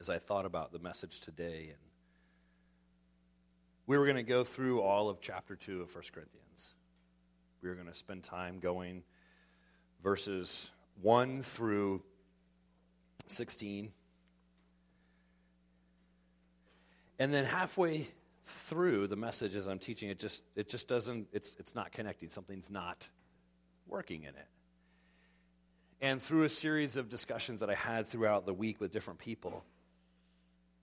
as I thought about the message today. And we were going to go through all of chapter 2 of 1 Corinthians. We were going to spend time going verses 1 through 16. And then halfway through the message as I'm teaching, it just it just doesn't it's it's not connecting. Something's not working in it. And through a series of discussions that I had throughout the week with different people,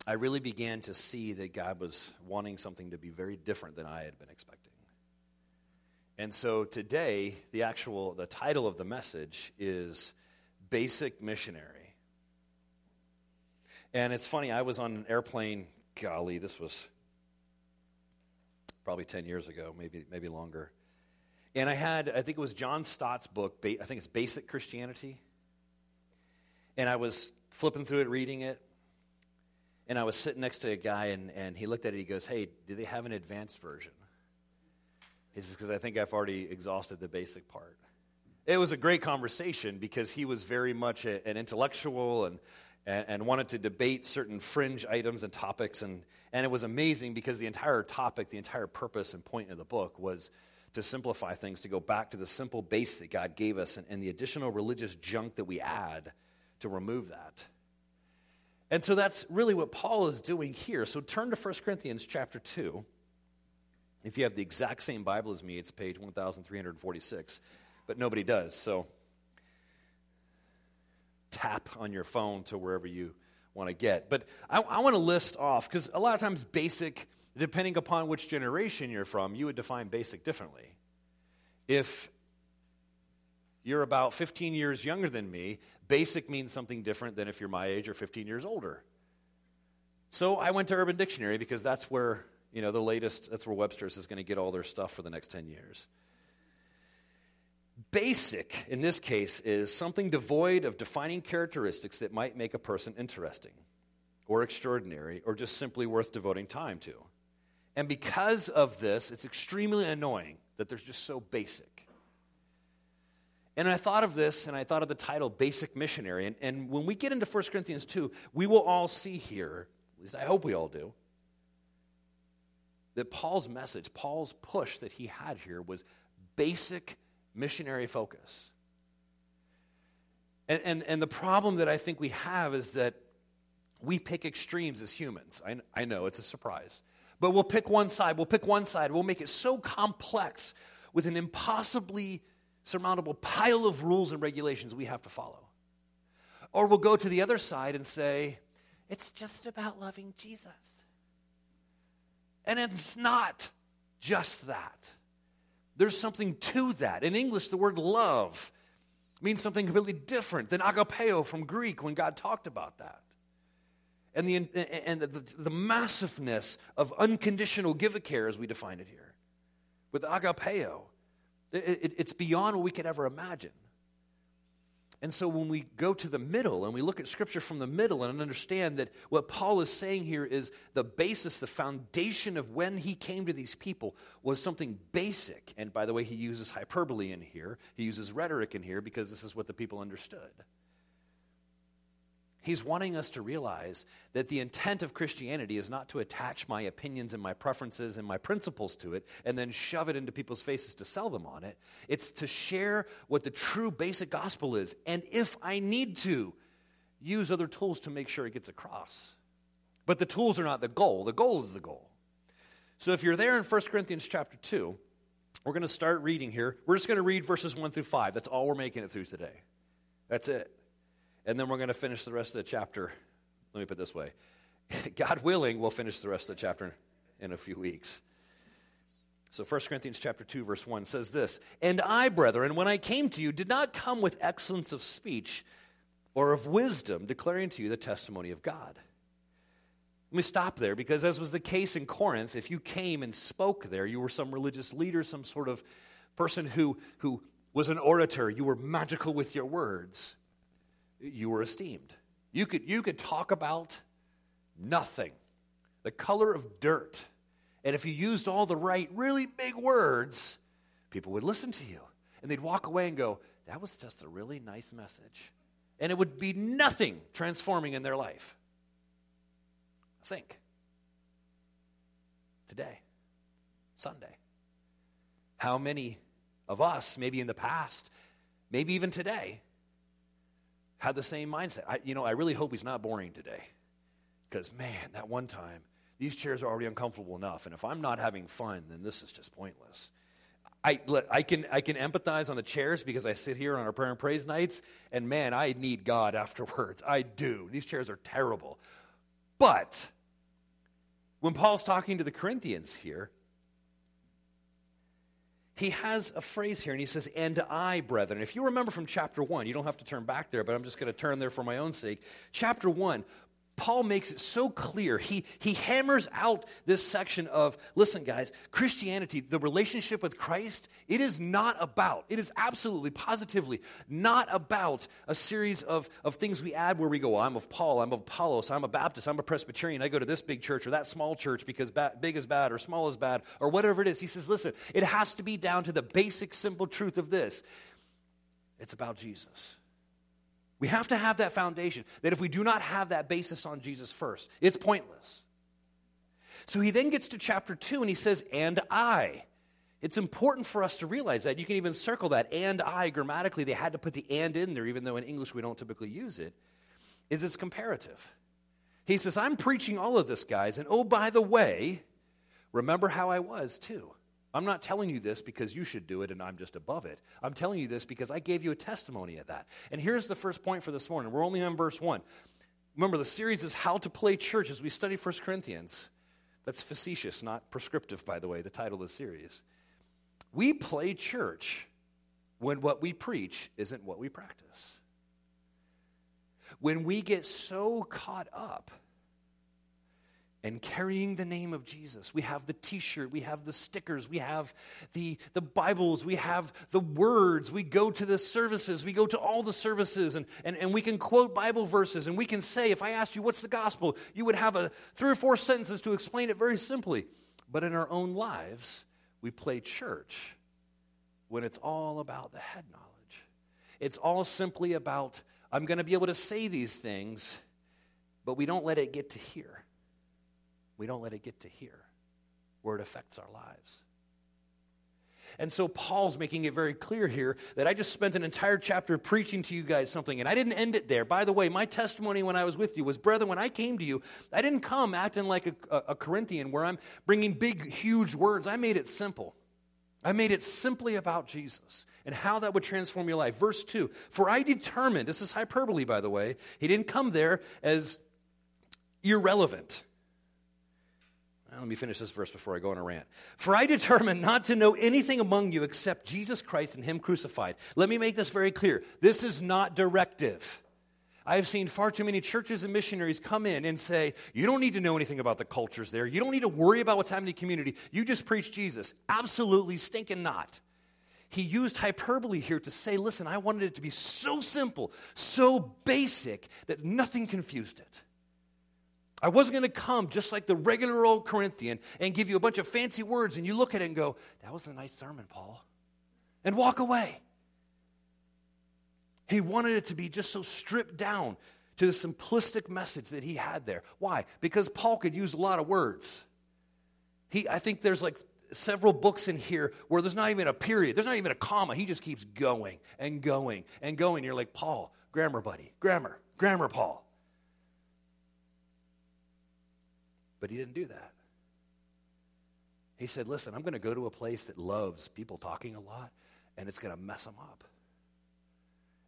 I really began to see that God was wanting something to be very different than I had been expecting. And so today, the actual the title of the message is Basic Missionary. And it's funny, I was on an airplane, golly, this was probably 10 years ago, maybe maybe longer. And I had, I think it was John Stott's book, I think it's Basic Christianity. And I was flipping through it, reading it. And I was sitting next to a guy, and, and he looked at it. He goes, Hey, do they have an advanced version? He says, Because I think I've already exhausted the basic part. It was a great conversation because he was very much a, an intellectual and, and, and wanted to debate certain fringe items and topics. And, and it was amazing because the entire topic, the entire purpose and point of the book was to simplify things, to go back to the simple base that God gave us and, and the additional religious junk that we add to remove that. And so that's really what Paul is doing here. So turn to 1 Corinthians chapter 2. If you have the exact same Bible as me, it's page 1346, but nobody does. So tap on your phone to wherever you want to get. But I, I want to list off, because a lot of times basic depending upon which generation you're from, you would define basic differently. If you're about 15 years younger than me, basic means something different than if you're my age or 15 years older. So I went to Urban Dictionary because that's where, you know, the latest, that's where Webster's is going to get all their stuff for the next 10 years. Basic, in this case, is something devoid of defining characteristics that might make a person interesting or extraordinary or just simply worth devoting time to. And because of this, it's extremely annoying that they're just so basic. And I thought of this, and I thought of the title, Basic Missionary. And, and when we get into 1 Corinthians 2, we will all see here, at least I hope we all do, that Paul's message, Paul's push that he had here was basic missionary focus. And, and, and the problem that I think we have is that we pick extremes as humans. I, I know it's a surprise. But we'll pick one side, we'll pick one side, we'll make it so complex with an impossibly surmountable pile of rules and regulations we have to follow. Or we'll go to the other side and say, it's just about loving Jesus. And it's not just that. There's something to that. In English, the word love means something completely different than agapeo from Greek when God talked about that and the, and the, the massiveness of unconditional give a care as we define it here. With agapeo, it, it, it's beyond what we could ever imagine. And so when we go to the middle and we look at Scripture from the middle and understand that what Paul is saying here is the basis, the foundation of when he came to these people was something basic. And by the way, he uses hyperbole in here, he uses rhetoric in here because this is what the people understood. He's wanting us to realize that the intent of Christianity is not to attach my opinions and my preferences and my principles to it and then shove it into people's faces to sell them on it. It's to share what the true basic gospel is. And if I need to, use other tools to make sure it gets across. But the tools are not the goal, the goal is the goal. So if you're there in 1 Corinthians chapter 2, we're going to start reading here. We're just going to read verses 1 through 5. That's all we're making it through today. That's it. And then we're going to finish the rest of the chapter. Let me put this way God willing, we'll finish the rest of the chapter in a few weeks. So 1 Corinthians chapter 2 verse 1 says this, "And I, brethren, when I came to you, did not come with excellence of speech or of wisdom, declaring to you the testimony of God." Let me stop there because as was the case in Corinth, if you came and spoke there, you were some religious leader, some sort of person who who was an orator, you were magical with your words you were esteemed. You could, you could talk about nothing, the color of dirt. And if you used all the right, really big words, people would listen to you. And they'd walk away and go, that was just a really nice message. And it would be nothing transforming in their life. Think. Today, Sunday. How many of us, maybe in the past, maybe even today, had the same mindset? I, you know, I really hope he's not boring today. Because, man, that one time, these chairs are already uncomfortable enough. And if I'm not having fun, then this is just pointless. I, I, can, I can empathize on the chairs because I sit here on our prayer and praise nights, and man, I need God afterwards. I do. These chairs are terrible. But when Paul's talking to the Corinthians here, he has a phrase here, and he says, And I, brethren. If you remember from chapter 1, you don't have to turn back there, but I'm just going to turn there for my own sake. Chapter 1, Paul makes it so clear. He, he hammers out this section of listen, guys, Christianity, the relationship with Christ, it is not about, it is absolutely, positively not about a series of, of things we add where we go, I'm of Paul, I'm of Apollos, I'm a Baptist, I'm a Presbyterian, I go to this big church or that small church because ba- big is bad or small is bad or whatever it is. He says, listen, it has to be down to the basic, simple truth of this it's about Jesus. We have to have that foundation that if we do not have that basis on Jesus first, it's pointless. So he then gets to chapter 2 and he says, And I. It's important for us to realize that. You can even circle that. And I, grammatically, they had to put the and in there, even though in English we don't typically use it, is it's comparative. He says, I'm preaching all of this, guys, and oh, by the way, remember how I was too. I'm not telling you this because you should do it and I'm just above it. I'm telling you this because I gave you a testimony of that. And here's the first point for this morning. We're only on verse 1. Remember, the series is How to Play Church as we study 1 Corinthians. That's facetious, not prescriptive, by the way, the title of the series. We play church when what we preach isn't what we practice. When we get so caught up and carrying the name of Jesus. We have the t shirt, we have the stickers, we have the, the Bibles, we have the words. We go to the services, we go to all the services, and, and, and we can quote Bible verses, and we can say, if I asked you, what's the gospel, you would have a, three or four sentences to explain it very simply. But in our own lives, we play church when it's all about the head knowledge. It's all simply about, I'm going to be able to say these things, but we don't let it get to here we don't let it get to here where it affects our lives. And so Paul's making it very clear here that I just spent an entire chapter preaching to you guys something, and I didn't end it there. By the way, my testimony when I was with you was, brethren, when I came to you, I didn't come acting like a, a, Corinthian where I'm bringing big, huge words. I made it simple. I made it simply about Jesus and how that would transform your life. Verse 2 For I determined, this is hyperbole, by the way, he didn't come there as irrelevant. Let me finish this verse before I go on a rant. For I determined not to know anything among you except Jesus Christ and Him crucified. Let me make this very clear. This is not directive. I have seen far too many churches and missionaries come in and say, You don't need to know anything about the cultures there. You don't need to worry about what's happening in the community. You just preach Jesus. Absolutely stinking not. He used hyperbole here to say, Listen, I wanted it to be so simple, so basic that nothing confused it. I wasn't going to come just like the regular old Corinthian and give you a bunch of fancy words and you look at it and go, that was a nice sermon, Paul, and walk away. He wanted it to be just so stripped down to the simplistic message that he had there. Why? Because Paul could use a lot of words. He, I think there's like several books in here where there's not even a period, there's not even a comma. He just keeps going and going and going. You're like, Paul, grammar buddy, grammar, grammar, Paul. But he didn't do that. He said, Listen, I'm going to go to a place that loves people talking a lot, and it's going to mess them up.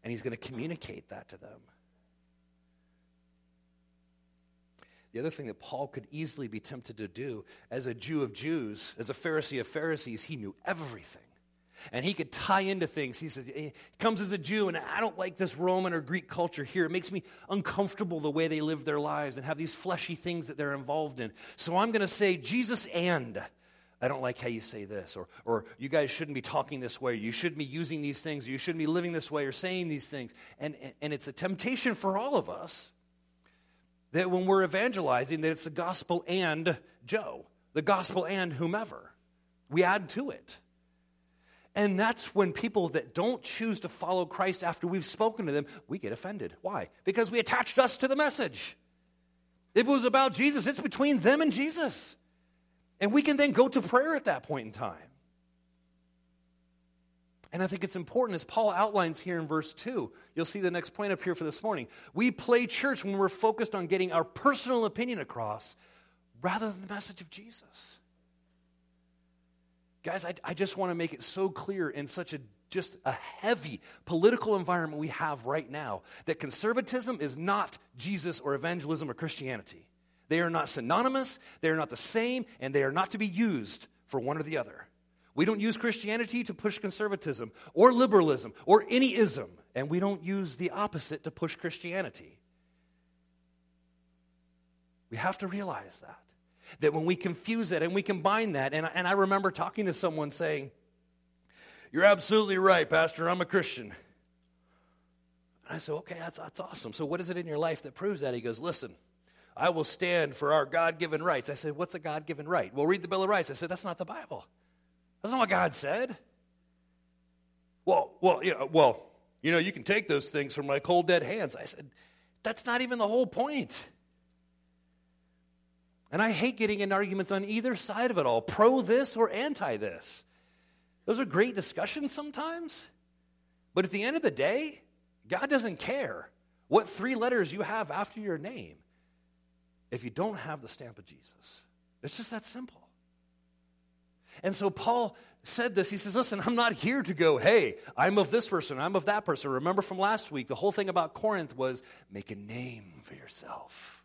And he's going to communicate that to them. The other thing that Paul could easily be tempted to do as a Jew of Jews, as a Pharisee of Pharisees, he knew everything. And he could tie into things. He says, he comes as a Jew, and I don't like this Roman or Greek culture here. It makes me uncomfortable the way they live their lives and have these fleshy things that they're involved in. So I'm going to say Jesus and. I don't like how you say this, or, or you guys shouldn't be talking this way, you shouldn't be using these things, you shouldn't be living this way or saying these things. And, and it's a temptation for all of us that when we're evangelizing, that it's the gospel and Joe, the gospel and whomever. We add to it. And that's when people that don't choose to follow Christ after we've spoken to them, we get offended. Why? Because we attached us to the message. If it was about Jesus, it's between them and Jesus. And we can then go to prayer at that point in time. And I think it's important, as Paul outlines here in verse 2. You'll see the next point up here for this morning. We play church when we're focused on getting our personal opinion across rather than the message of Jesus. Guys, I, I just want to make it so clear in such a just a heavy political environment we have right now that conservatism is not Jesus or evangelism or Christianity. They are not synonymous, they are not the same, and they are not to be used for one or the other. We don't use Christianity to push conservatism or liberalism or any ism, and we don't use the opposite to push Christianity. We have to realize that. That when we confuse it and we combine that, and, and I remember talking to someone saying, You're absolutely right, Pastor, I'm a Christian. And I said, Okay, that's, that's awesome. So, what is it in your life that proves that? He goes, Listen, I will stand for our God given rights. I said, What's a God given right? Well, read the Bill of Rights. I said, That's not the Bible. That's not what God said. Well, well, know, well, you know, you can take those things from my cold dead hands. I said, That's not even the whole point. And I hate getting in arguments on either side of it all, pro this or anti this. Those are great discussions sometimes. But at the end of the day, God doesn't care what three letters you have after your name if you don't have the stamp of Jesus. It's just that simple. And so Paul said this. He says, Listen, I'm not here to go, hey, I'm of this person, I'm of that person. Remember from last week, the whole thing about Corinth was make a name for yourself.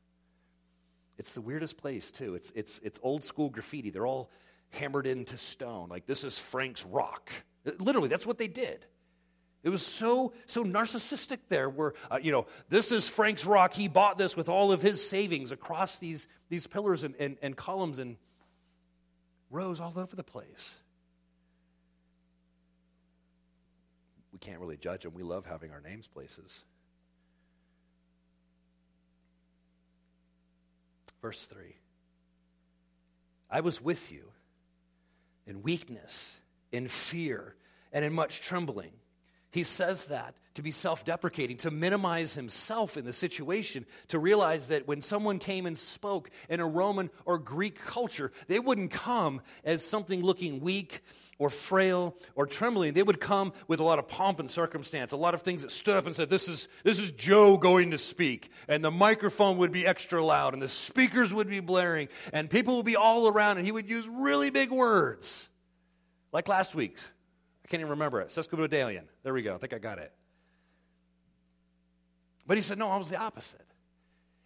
It's the weirdest place, too. It's, it's, it's old school graffiti. They're all hammered into stone. Like, this is Frank's rock. Literally, that's what they did. It was so so narcissistic there. Where uh, you know this is Frank's rock. He bought this with all of his savings across these these pillars and, and, and columns and rows all over the place. We can't really judge them. We love having our names places. Verse 3 I was with you in weakness, in fear, and in much trembling. He says that to be self deprecating, to minimize himself in the situation, to realize that when someone came and spoke in a Roman or Greek culture, they wouldn't come as something looking weak or frail or trembling. They would come with a lot of pomp and circumstance, a lot of things that stood up and said, This is, this is Joe going to speak. And the microphone would be extra loud, and the speakers would be blaring, and people would be all around, and he would use really big words. Like last week's. I can't even remember it. Sesquipedalian. There we go. I think I got it. But he said, No, I was the opposite.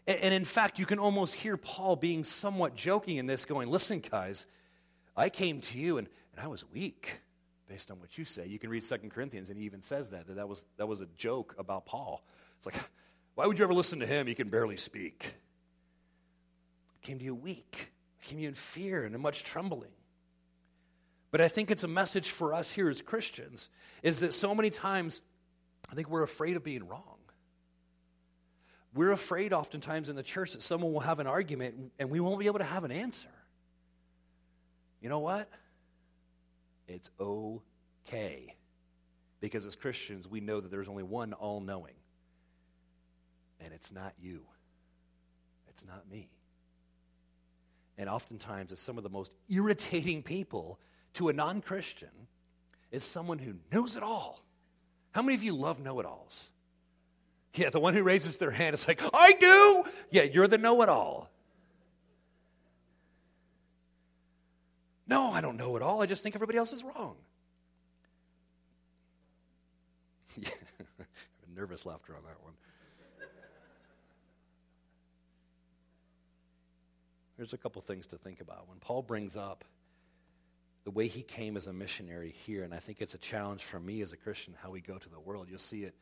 And, and in fact, you can almost hear Paul being somewhat joking in this, going, Listen, guys, I came to you and and I was weak based on what you say. You can read Second Corinthians, and he even says that, that that was, that was a joke about Paul. It's like, why would you ever listen to him? He can barely speak. I came to you weak. I came to you in fear and in much trembling. But I think it's a message for us here as Christians is that so many times I think we're afraid of being wrong. We're afraid oftentimes in the church that someone will have an argument and we won't be able to have an answer. You know what? It's okay. Because as Christians, we know that there's only one all knowing, and it's not you, it's not me. And oftentimes, it's some of the most irritating people to a non Christian is someone who knows it all. How many of you love know it alls? Yeah, the one who raises their hand is like, I do. Yeah, you're the know it all. No, I don't know it all. I just think everybody else is wrong. Nervous laughter on that one. There's a couple things to think about. When Paul brings up the way he came as a missionary here, and I think it's a challenge for me as a Christian how we go to the world. You'll see it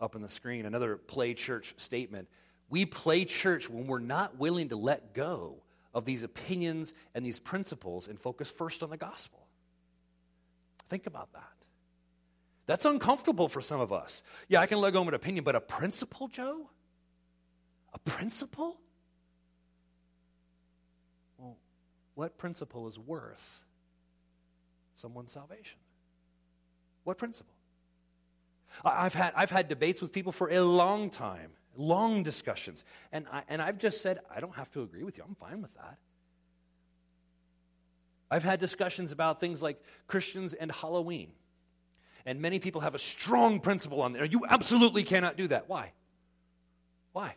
up on the screen. Another play church statement. We play church when we're not willing to let go of these opinions and these principles and focus first on the gospel. Think about that. That's uncomfortable for some of us. Yeah, I can let go of an opinion, but a principle, Joe? A principle? Well, what principle is worth someone's salvation? What principle? I've had, I've had debates with people for a long time long discussions. And, I, and I've just said, I don't have to agree with you. I'm fine with that. I've had discussions about things like Christians and Halloween. And many people have a strong principle on there. You absolutely cannot do that. Why? Why?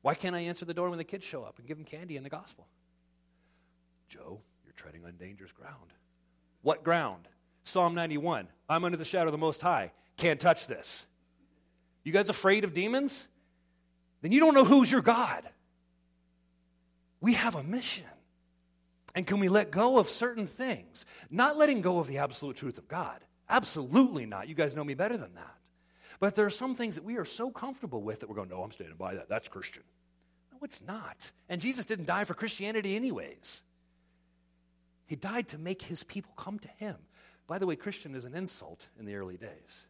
Why can't I answer the door when the kids show up and give them candy and the gospel? Joe, you're treading on dangerous ground. What ground? Psalm 91. I'm under the shadow of the Most High. Can't touch this. You guys afraid of demons? Then you don't know who's your God. We have a mission. And can we let go of certain things? Not letting go of the absolute truth of God. Absolutely not. You guys know me better than that. But there are some things that we are so comfortable with that we're going, no, I'm standing by that. That's Christian. No, it's not. And Jesus didn't die for Christianity, anyways. He died to make his people come to him. By the way, Christian is an insult in the early days.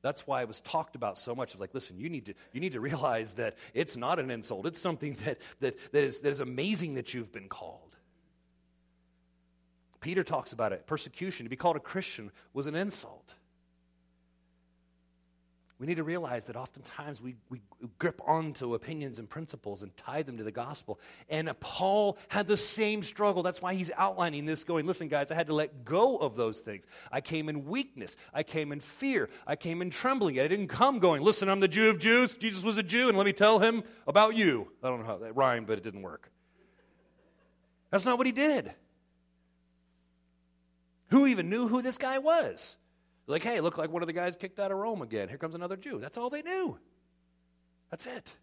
That's why it was talked about so much. Of like, listen, you need to you need to realize that it's not an insult. It's something that that that is that is amazing that you've been called. Peter talks about it. Persecution, to be called a Christian was an insult. We need to realize that oftentimes we, we grip onto opinions and principles and tie them to the gospel. And uh, Paul had the same struggle. That's why he's outlining this, going, listen, guys, I had to let go of those things. I came in weakness. I came in fear. I came in trembling. I didn't come going, listen, I'm the Jew of Jews. Jesus was a Jew, and let me tell him about you. I don't know how that rhymed, but it didn't work. That's not what he did. Who even knew who this guy was? Like, hey, look like one of the guys kicked out of Rome again. Here comes another Jew. That's all they knew. That's it.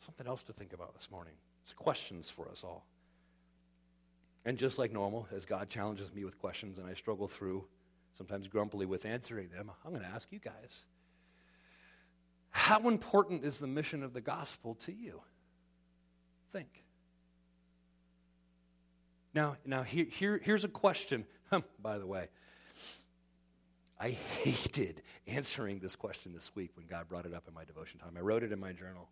Something else to think about this morning. It's questions for us all. And just like normal, as God challenges me with questions and I struggle through, sometimes grumpily with answering them, I'm going to ask you guys how important is the mission of the gospel to you? Think. Now, now here, here, here's a question By the way, I hated answering this question this week when God brought it up in my devotion time. I wrote it in my journal.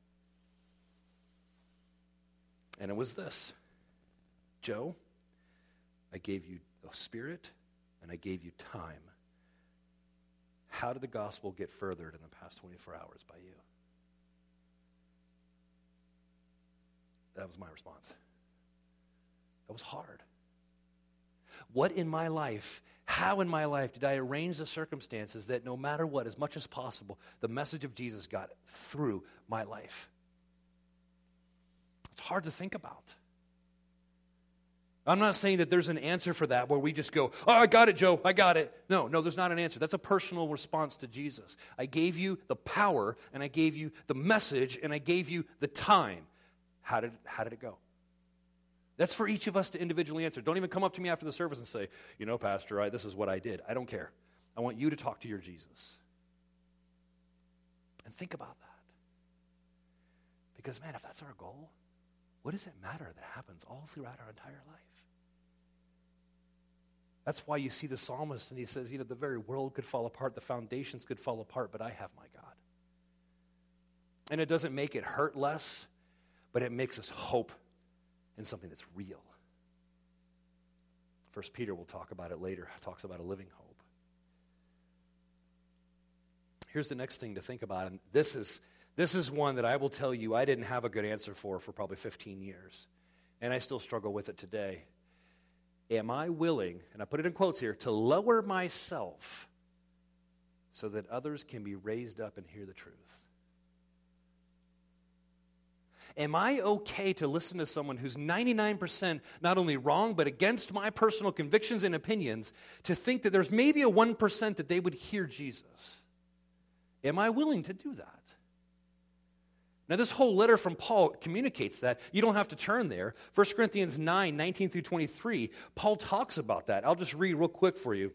And it was this Joe, I gave you the Spirit and I gave you time. How did the gospel get furthered in the past 24 hours by you? That was my response. That was hard. What in my life, how in my life did I arrange the circumstances that no matter what, as much as possible, the message of Jesus got through my life? It's hard to think about. I'm not saying that there's an answer for that where we just go, oh, I got it, Joe, I got it. No, no, there's not an answer. That's a personal response to Jesus. I gave you the power, and I gave you the message, and I gave you the time. How did, how did it go? That's for each of us to individually answer. Don't even come up to me after the service and say, you know, Pastor, I, this is what I did. I don't care. I want you to talk to your Jesus. And think about that. Because, man, if that's our goal, what does it matter that happens all throughout our entire life? That's why you see the psalmist and he says, you know, the very world could fall apart, the foundations could fall apart, but I have my God. And it doesn't make it hurt less, but it makes us hope in something that's real. First Peter will talk about it later, talks about a living hope. Here's the next thing to think about, and this is this is one that I will tell you I didn't have a good answer for for probably 15 years, and I still struggle with it today. Am I willing, and I put it in quotes here, to lower myself so that others can be raised up and hear the truth? Am I okay to listen to someone who's 99% not only wrong, but against my personal convictions and opinions to think that there's maybe a 1% that they would hear Jesus? Am I willing to do that? Now, this whole letter from Paul communicates that. You don't have to turn there. 1 Corinthians 9, 19 through 23, Paul talks about that. I'll just read real quick for you.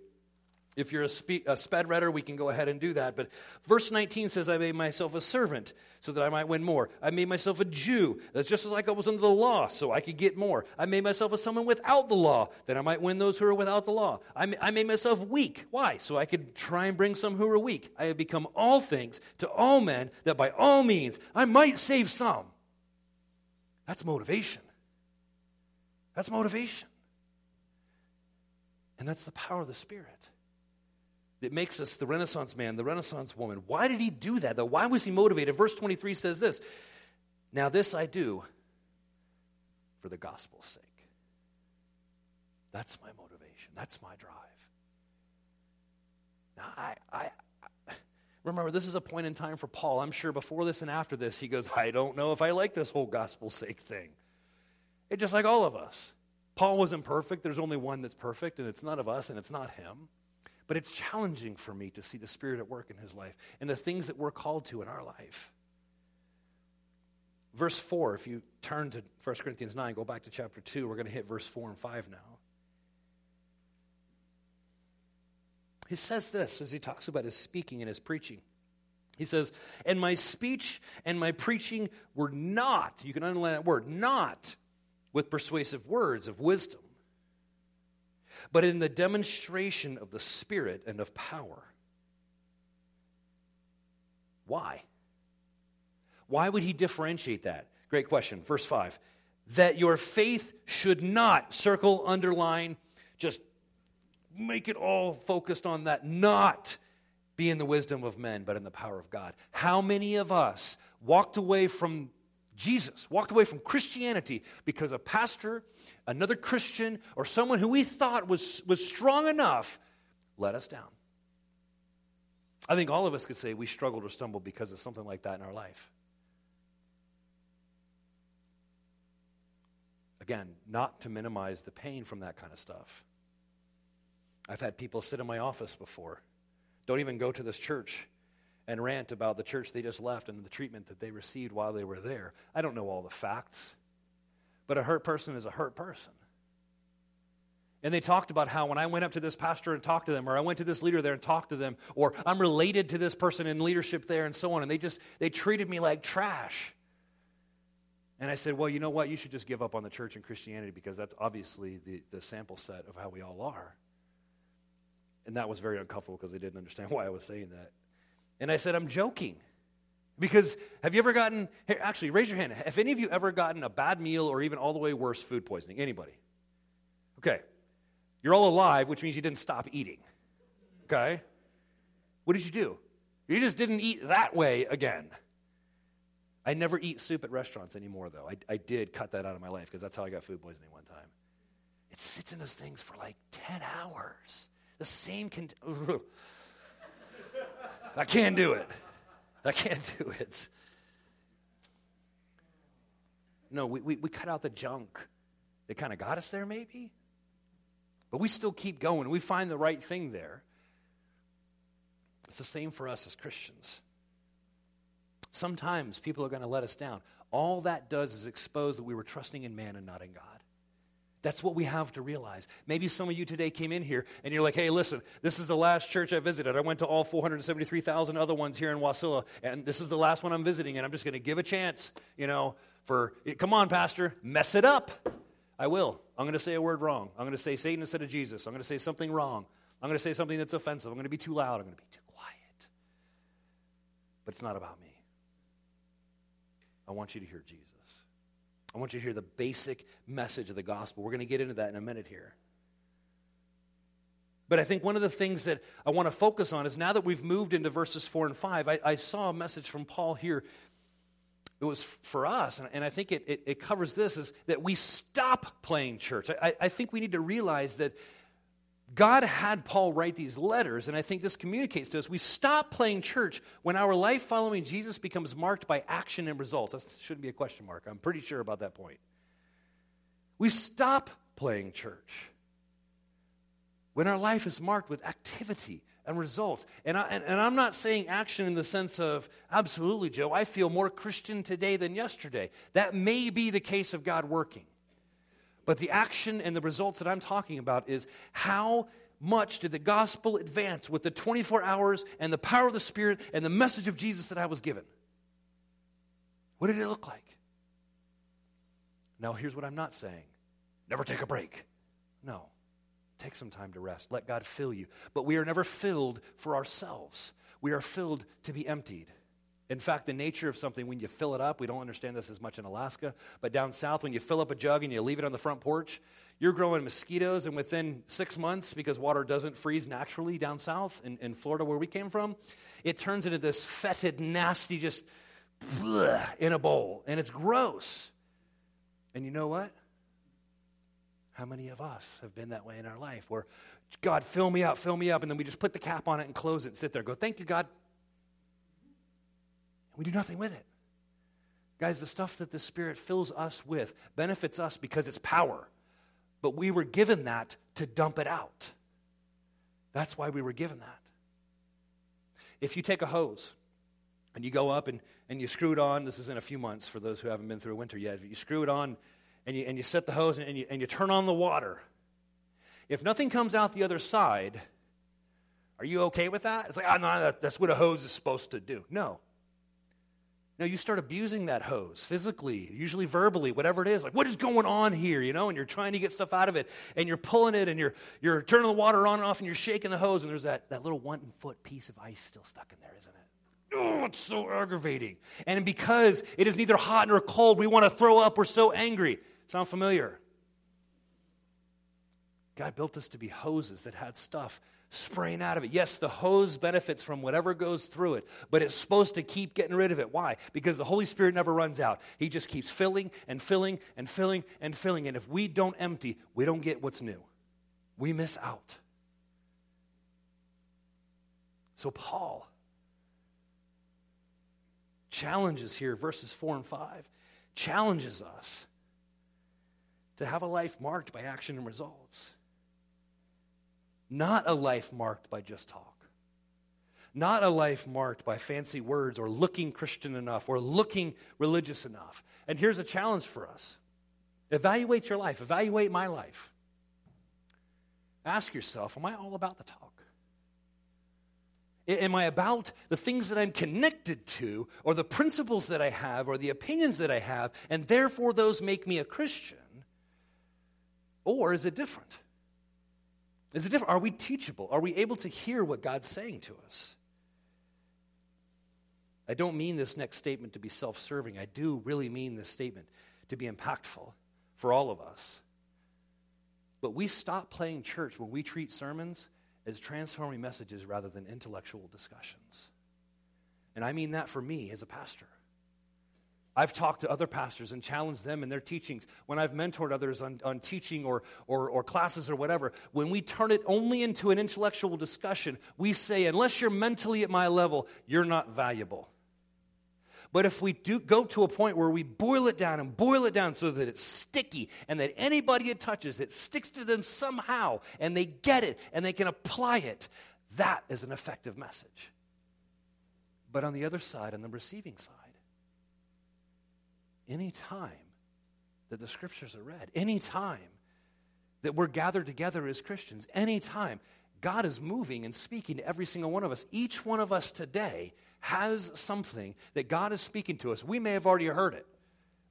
If you're a, spe- a sped reader, we can go ahead and do that. But verse 19 says, I made myself a servant so that I might win more. I made myself a Jew. That's just as like I was under the law, so I could get more. I made myself a someone without the law, that I might win those who are without the law. I, ma- I made myself weak. Why? So I could try and bring some who are weak. I have become all things to all men, that by all means I might save some. That's motivation. That's motivation. And that's the power of the Spirit. That makes us the Renaissance man, the Renaissance woman. Why did he do that, though? Why was he motivated? Verse 23 says this Now, this I do for the gospel's sake. That's my motivation. That's my drive. Now, I, I, I, remember, this is a point in time for Paul. I'm sure before this and after this, he goes, I don't know if I like this whole gospel's sake thing. It's just like all of us. Paul wasn't perfect. There's only one that's perfect, and it's none of us, and it's not him. But it's challenging for me to see the Spirit at work in his life and the things that we're called to in our life. Verse 4, if you turn to 1 Corinthians 9, go back to chapter 2, we're going to hit verse 4 and 5 now. He says this as he talks about his speaking and his preaching. He says, And my speech and my preaching were not, you can underline that word, not with persuasive words of wisdom, but in the demonstration of the Spirit and of power. Why? Why would he differentiate that? Great question. Verse 5 that your faith should not, circle, underline, just make it all focused on that, not be in the wisdom of men, but in the power of God. How many of us walked away from Jesus, walked away from Christianity because a pastor, another Christian, or someone who we thought was, was strong enough let us down? I think all of us could say we struggled or stumbled because of something like that in our life. Again, not to minimize the pain from that kind of stuff. I've had people sit in my office before, don't even go to this church, and rant about the church they just left and the treatment that they received while they were there. I don't know all the facts, but a hurt person is a hurt person. And they talked about how when I went up to this pastor and talked to them, or I went to this leader there and talked to them, or I'm related to this person in leadership there and so on, and they just they treated me like trash. And I said, Well, you know what? You should just give up on the church and Christianity because that's obviously the, the sample set of how we all are. And that was very uncomfortable because they didn't understand why I was saying that. And I said, I'm joking. Because have you ever gotten, here, actually, raise your hand. Have any of you ever gotten a bad meal or even all the way worse food poisoning? Anybody? Okay. You're all alive, which means you didn't stop eating. Okay? What did you do? You just didn't eat that way again. I never eat soup at restaurants anymore, though. I, I did cut that out of my life because that's how I got food poisoning one time. It sits in those things for like 10 hours. The same can. I can't do it. I can't do it. No, we, we, we cut out the junk that kind of got us there, maybe. But we still keep going. We find the right thing there. It's the same for us as Christians. Sometimes people are going to let us down. All that does is expose that we were trusting in man and not in God. That's what we have to realize. Maybe some of you today came in here and you're like, hey, listen, this is the last church I visited. I went to all 473,000 other ones here in Wasilla, and this is the last one I'm visiting, and I'm just going to give a chance, you know, for, come on, Pastor, mess it up. I will. I'm going to say a word wrong. I'm going to say Satan instead of Jesus. I'm going to say something wrong. I'm going to say something that's offensive. I'm going to be too loud. I'm going to be too quiet. But it's not about me. I want you to hear Jesus. I want you to hear the basic message of the gospel. We're going to get into that in a minute here. But I think one of the things that I want to focus on is now that we've moved into verses 4 and 5, I, I saw a message from Paul here. It was for us, and, and I think it, it, it, covers this, is that we stop playing church. I, I think we need to realize that God had Paul write these letters, and I think this communicates to us. We stop playing church when our life following Jesus becomes marked by action and results. That shouldn't be a question mark. I'm pretty sure about that point. We stop playing church when our life is marked with activity and results. And, I, and, and, I'm not saying action in the sense of, absolutely, Joe, I feel more Christian today than yesterday. That may be the case of God working. But the action and the results that I'm talking about is how much did the gospel advance with the 24 hours and the power of the Spirit and the message of Jesus that I was given? What did it look like? Now, here's what I'm not saying never take a break. No. Take some time to rest. Let God fill you. But we are never filled for ourselves, we are filled to be emptied. In fact, the nature of something, when you fill it up, we don't understand this as much in Alaska, but down south, when you fill up a jug and you leave it on the front porch, you're growing mosquitoes, and within six months, because water doesn't freeze naturally down south in, in Florida, where we came from, it turns into this fetid, nasty, just bleh, in a bowl, and it's gross. And you know what? How many of us have been that way in our life where God, fill me up, fill me up, and then we just put the cap on it and close it and sit there go, Thank you, God. We do nothing with it. Guys, the stuff that the Spirit fills us with benefits us because it's power. But we were given that to dump it out. That's why we were given that. If you take a hose and you go up and, and you screw it on, this is in a few months for those who haven't been through a winter yet. You screw it on and you, and you set the hose and you, and you turn on the water. If nothing comes out the other side, are you okay with that? It's like, ah, oh, no, that, that's what a hose is supposed to do. No. No, you start abusing that hose physically, usually verbally, whatever it is. Like, what is going on here, you know? And you're trying to get stuff out of it, and you're pulling it, and you're, you're turning the water on and off, and you're shaking the hose, and there's that, that little one foot piece of ice still stuck in there, isn't it? Oh, it's so aggravating. And because it is neither hot nor cold, we want to throw up. We're so angry. Sound familiar? God built us to be hoses that had stuff spraying out of it. Yes, the hose benefits from whatever goes through it, but it's supposed to keep getting rid of it. Why? Because the Holy Spirit never runs out. He just keeps filling and filling and filling and filling. And if we don't empty, we don't get what's new. We miss out. So, Paul challenges here, verses 4 and 5, challenges us to have a life marked by action and results not a life marked by just talk. Not a life marked by fancy words or looking Christian enough or looking religious enough. And here's a challenge for us evaluate your life, evaluate my life. Ask yourself Am I all about the talk? Am I about the things that I'm connected to, or the principles that I have, or the opinions that I have, and therefore those make me a Christian? Or is it different? Is it different? Are we teachable? Are we able to hear what God's saying to us? I don't mean this next statement to be self serving. I do really mean this statement to be impactful for all of us. But we stop playing church when we treat sermons as transforming messages rather than intellectual discussions. And I mean that for me as a pastor. I've talked to other pastors and challenged them in their teachings. When I've mentored others on, on teaching or, or, or classes or whatever, when we turn it only into an intellectual discussion, we say, unless you're mentally at my level, you're not valuable. But if we do go to a point where we boil it down and boil it down so that it's sticky and that anybody it touches, it sticks to them somehow and they get it and they can apply it, that is an effective message. But on the other side, on the receiving side, any time that the scriptures are read, any time that we're gathered together as Christians, any time God is moving and speaking to every single one of us. Each one of us today has something that God is speaking to us. We may have already heard it.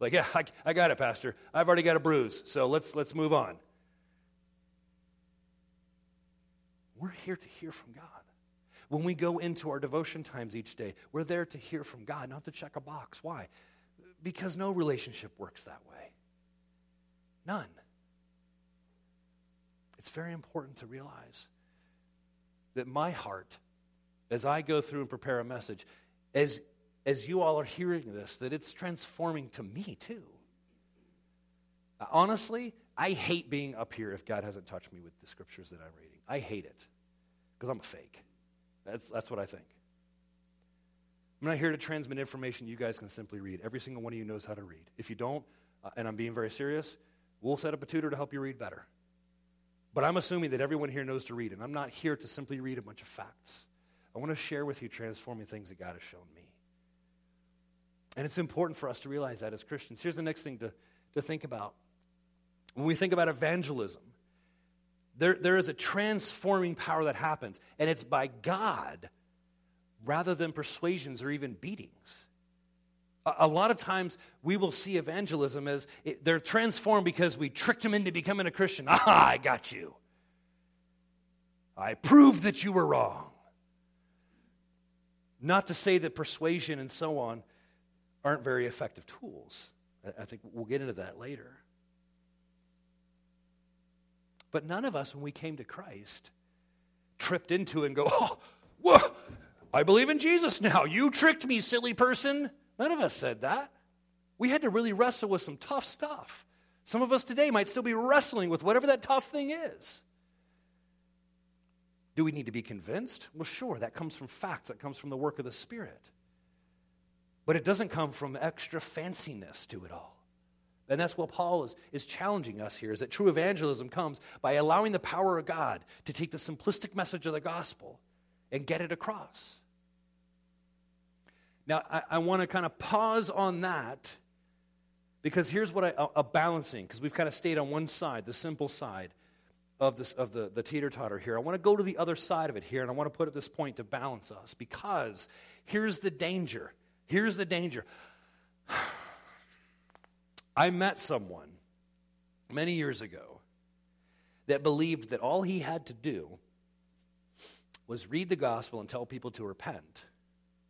Like, yeah, I, I got it, Pastor. I've already got a bruise, so let's, let's move on. We're here to hear from God. When we go into our devotion times each day, we're there to hear from God, not to check a box. Why? Because no relationship works that way. None. It's very important to realize that my heart, as I go through and prepare a message, as, as you all are hearing this, that it's transforming to me too. Uh, honestly, I hate being up here if God hasn't touched me with the scriptures that I'm reading. I hate it because I'm a fake. That's, that's what I think. I'm not here to transmit information you guys can simply read. Every single one of you knows how to read. If you don't, uh, and I'm being very serious, we'll set up a tutor to help you read better. But I'm assuming that everyone here knows to read, and I'm not here to simply read a bunch of facts. I want to share with you transforming things that God has shown me. And it's important for us to realize that as Christians. Here's the next thing to, to think about. When we think about evangelism, there, there is a transforming power that happens, and it's by God rather than persuasions or even beatings. A, a lot of times we will see evangelism as it, they're transformed because we tricked them into becoming a Christian. Ah, I got you. I proved that you were wrong. Not to say that persuasion and so on aren't very effective tools. I think we'll get into that later. But none of us, when we came to Christ, tripped into and go, oh, whoa, I believe in Jesus now. You tricked me, silly person. None of us said that. We had to really wrestle with some tough stuff. Some of us today might still be wrestling with whatever that tough thing is. Do we need to be convinced? Well, sure, that comes from facts, that comes from the work of the Spirit. But it doesn't come from extra fanciness to it all. And that's what Paul is, is challenging us here is that true evangelism comes by allowing the power of God to take the simplistic message of the gospel and get it across. Now, I, I want to kind of pause on that because here's what I, a, a balancing, because we've kind of stayed on one side, the simple side of, this, of the, the teeter totter here. I want to go to the other side of it here, and I want to put at this point to balance us because here's the danger. Here's the danger. I met someone many years ago that believed that all he had to do was read the gospel and tell people to repent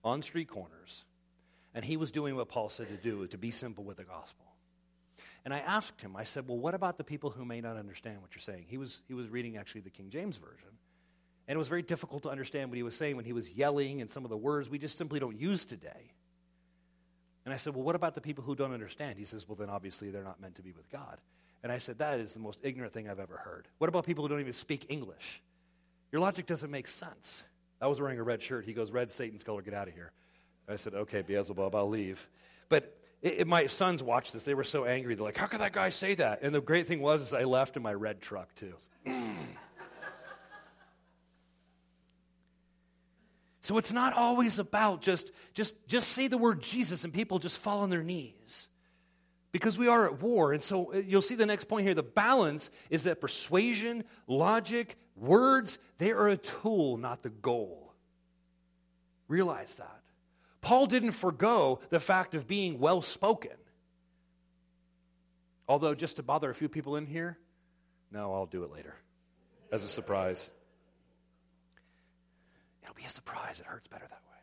on street corners. And he was doing what Paul said to do, to be simple with the gospel. And I asked him, I said, Well, what about the people who may not understand what you're saying? He was, he was reading actually the King James Version. And it was very difficult to understand what he was saying when he was yelling and some of the words we just simply don't use today. And I said, Well, what about the people who don't understand? He says, Well, then obviously they're not meant to be with God. And I said, That is the most ignorant thing I've ever heard. What about people who don't even speak English? Your logic doesn't make sense. I was wearing a red shirt. He goes, Red Satan's color, get out of here. I said, Okay, Beelzebub, I'll leave. But it, it, my sons watched this. They were so angry. They're like, How could that guy say that? And the great thing was, is I left in my red truck, too. So it's not always about just, just, just say the word Jesus and people just fall on their knees. Because we are at war. And so uh, you'll see the next point here. The balance is that persuasion, logic, words, they are a tool, not the goal. Realize that. Paul didn't forego the fact of being well spoken. Although, just to bother a few people in here, no, I'll do it later as a surprise. It'll be a surprise. It hurts better that way.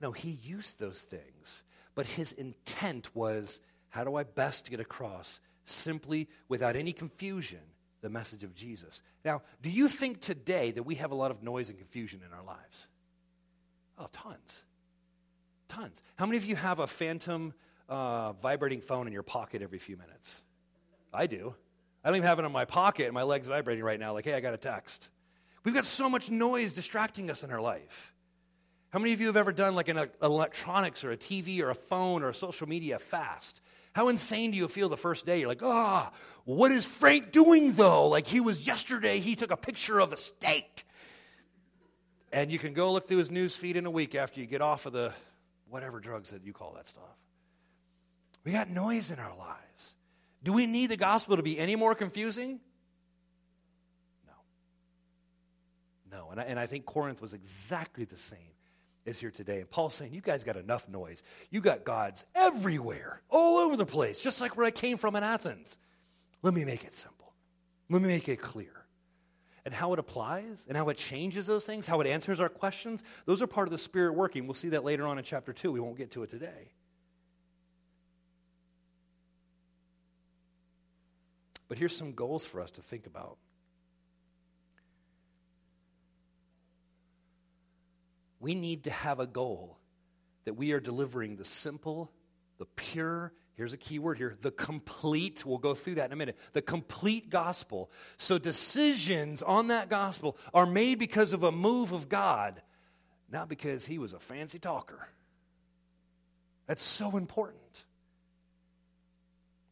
No, he used those things, but his intent was how do I best get across simply without any confusion the message of Jesus? Now, do you think today that we have a lot of noise and confusion in our lives? Oh, tons. Tons. How many of you have a phantom uh, vibrating phone in your pocket every few minutes? I do. I don't even have it in my pocket and my leg's vibrating right now, like, hey, I got a text. We've got so much noise distracting us in our life. How many of you have ever done like an electronics or a TV or a phone or a social media fast? How insane do you feel the first day? You're like, ah, oh, what is Frank doing though? Like he was yesterday, he took a picture of a steak. And you can go look through his news feed in a week after you get off of the whatever drugs that you call that stuff. We got noise in our lives. Do we need the gospel to be any more confusing? No. And I, and I think Corinth was exactly the same as here today. And Paul's saying, You guys got enough noise. You got gods everywhere, all over the place, just like where I came from in Athens. Let me make it simple. Let me make it clear. And how it applies and how it changes those things, how it answers our questions, those are part of the Spirit working. We'll see that later on in chapter 2. We won't get to it today. But here's some goals for us to think about. We need to have a goal that we are delivering the simple, the pure, here's a key word here, the complete, we'll go through that in a minute, the complete gospel. So decisions on that gospel are made because of a move of God, not because he was a fancy talker. That's so important.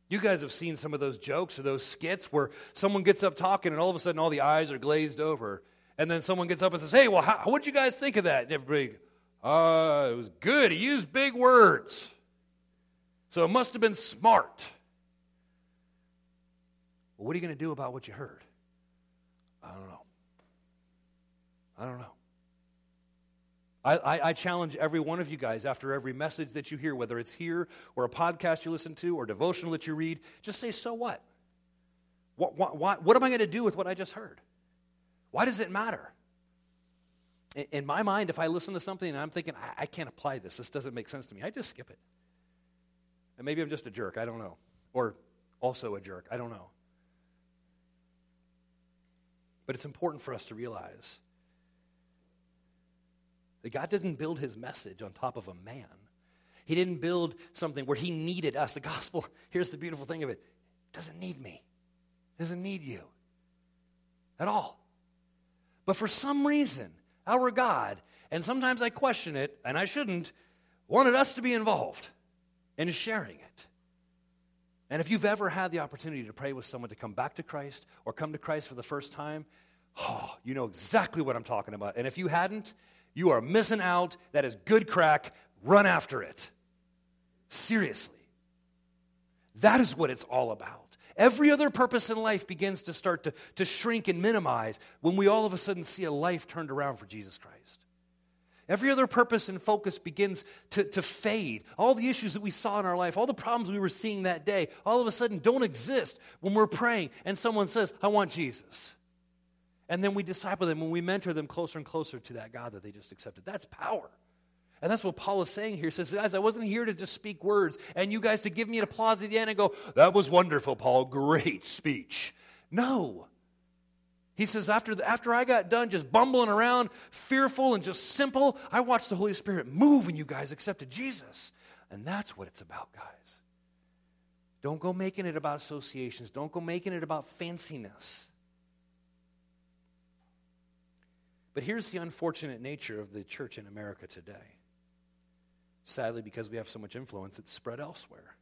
You guys have seen some of those jokes or those skits where someone gets up talking and all of a sudden all the eyes are glazed over and then someone gets up and says, Hey, well, what'd you guys think of that? And everybody, uh, it was good. He used big words. So it must have been smart. Well, what are you going to do about what you heard? I don't know. I don't know. I, I, I, challenge every one of you guys after every message that you hear, whether it's here or a podcast you listen to or devotional that you read, just say, So what? What, what, what, what am I going to do with what I just heard? Why does it matter? in my mind, if I listen to something and I'm thinking, I, can't apply this, this doesn't make sense to me, I just skip it. And maybe I'm just a jerk, I don't know. Or also a jerk, I don't know. But it's important for us to realize that God doesn't build his message on top of a man. He didn't build something where he needed us. The gospel, here's the beautiful thing of it, doesn't need me. Doesn't need you at all. But for some reason, our God, and sometimes I question it, and I shouldn't, wanted us to be involved in sharing it. And if you've ever had the opportunity to pray with someone to come back to Christ or come to Christ for the first time, oh, you know exactly what I'm talking about. And if you hadn't, you are missing out. That is good crack. Run after it. Seriously. That is what it's all about. Every other purpose in life begins to start to, to shrink and minimize when we all of a sudden see a life turned around for Jesus Christ. Every other purpose and focus begins to, to fade. All the issues that we saw in our life, all the problems we were seeing that day, all of a sudden don't exist when we're praying and someone says, I want Jesus. And then we disciple them when we mentor them closer and closer to that God that they just accepted. That's power. And that's what Paul is saying here. He says, guys, I wasn't here to just speak words and you guys to give me an applause at the end and go, that was wonderful, Paul. Great speech. No. He says, after, the, after I got done just bumbling around, fearful and just simple, I watched the Holy Spirit move and you guys accepted Jesus. And that's what it's about, guys. Don't go making it about associations. Don't go making it about fanciness. But here's the unfortunate nature of the church in America today. Sadly, because we have so much influence, it's spread elsewhere.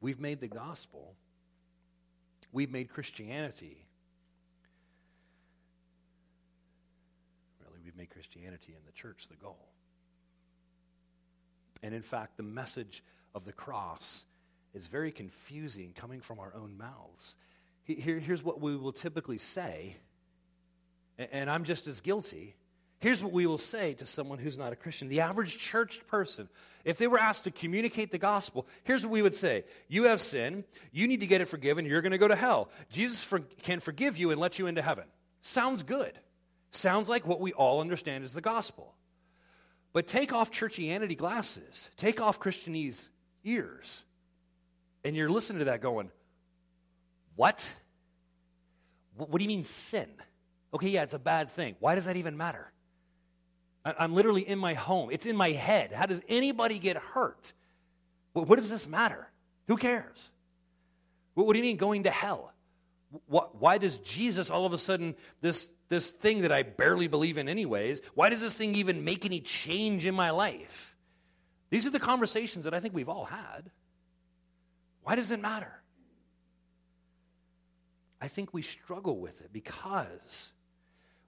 We've made the gospel, we've made Christianity. Really, we've made Christianity and the church the goal. And in fact, the message of the cross is very confusing coming from our own mouths. Here, here's what we will typically say, and I'm just as guilty. Here's what we will say to someone who's not a Christian. The average church person, if they were asked to communicate the gospel, here's what we would say You have sin, you need to get it forgiven, you're going to go to hell. Jesus for, can forgive you and let you into heaven. Sounds good. Sounds like what we all understand is the gospel. But take off churchianity glasses, take off Christianese ears, and you're listening to that going, What? What do you mean sin? Okay, yeah, it's a bad thing. Why does that even matter? I'm literally in my home. It's in my head. How does anybody get hurt? What does this matter? Who cares? What do you mean going to hell? Why does Jesus all of a sudden, this, this thing that I barely believe in, anyways, why does this thing even make any change in my life? These are the conversations that I think we've all had. Why does it matter? I think we struggle with it because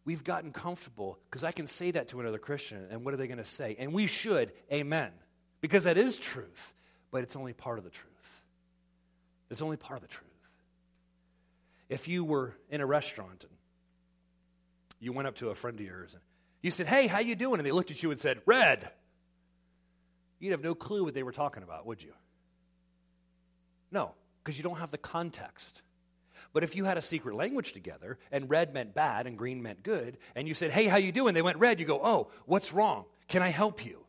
we've gotten comfortable because I can say that to another Christian, and what are they going to say? And we should, amen, because that is truth, but it's only part of the truth. It's only part of the truth. If you were in a restaurant and you went up to a friend of yours and you said, "Hey, how you doing?" and they looked at you and said, "Red," you'd have no clue what they were talking about, would you? No, because you don't have the context. But if you had a secret language together and red meant bad and green meant good, and you said, Hey, how you doing? They went red, you go, Oh, what's wrong? Can I help you?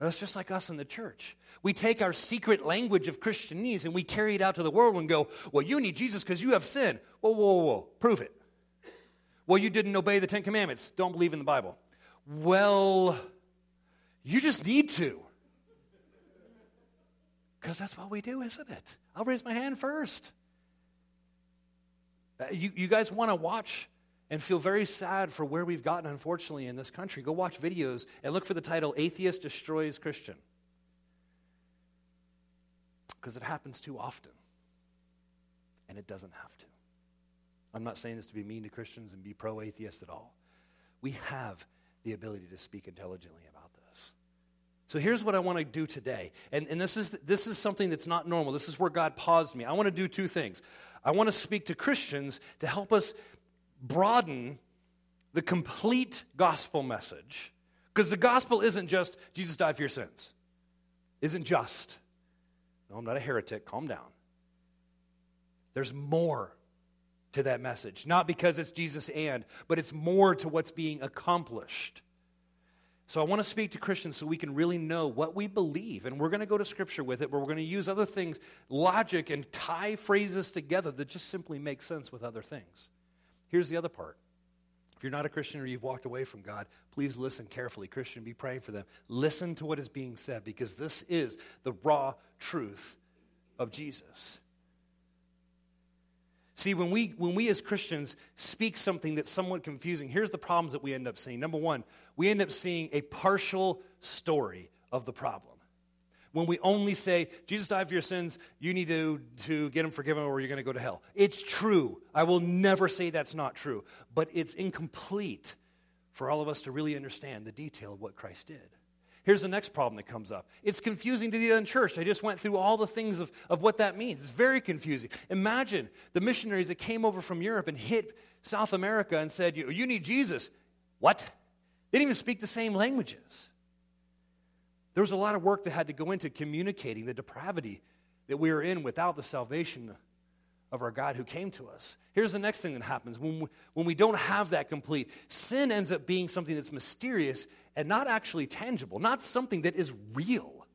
That's just like us in the church. We take our secret language of Christianese and we carry it out to the world and go, Well, you need Jesus because you have sin. Whoa, whoa, whoa, whoa. Prove it. Well, you didn't obey the Ten Commandments. Don't believe in the Bible. Well, you just need to. Because that's what we do, isn't it? I'll raise my hand first. Uh, you, you guys want to watch and feel very sad for where we've gotten, unfortunately, in this country. Go watch videos and look for the title Atheist Destroys Christian. Because it happens too often. And it doesn't have to. I'm not saying this to be mean to Christians and be pro atheist at all. We have the ability to speak intelligently. So here's what I want to do today. And, and this, is, this is something that's not normal. This is where God paused me. I want to do two things. I want to speak to Christians to help us broaden the complete gospel message. Because the gospel isn't just Jesus died for your sins, isn't just. No, I'm not a heretic. Calm down. There's more to that message. Not because it's Jesus and, but it's more to what's being accomplished. So I want to speak to Christians so we can really know what we believe. And we're going to go to Scripture with it, but we're going to use other things, logic, and tie phrases together that just simply make sense with other things. Here's the other part. If you're not a Christian or you've walked away from God, please listen carefully. Christian, be praying for them. Listen to what is being said because this is the raw truth of Jesus. See, when we, when we as Christians speak something that's somewhat confusing, here's the problems that we end up seeing. Number one, we end up seeing a partial story of the problem. When we only say, Jesus died for your sins, you need to, to get them forgiven or you're going to go to hell. It's true. I will never say that's not true, but it's incomplete for all of us to really understand the detail of what Christ did. Here's the next problem that comes up it's confusing to the unchurched. I just went through all the things of, of what that means. It's very confusing. Imagine the missionaries that came over from Europe and hit South America and said, You, you need Jesus. What? They didn't even speak the same languages. There was a lot of work that had to go into communicating the depravity that we are in without the salvation of our God who came to us. Here's the next thing that happens when we, when we don't have that complete sin ends up being something that's mysterious and not actually tangible, not something that is real,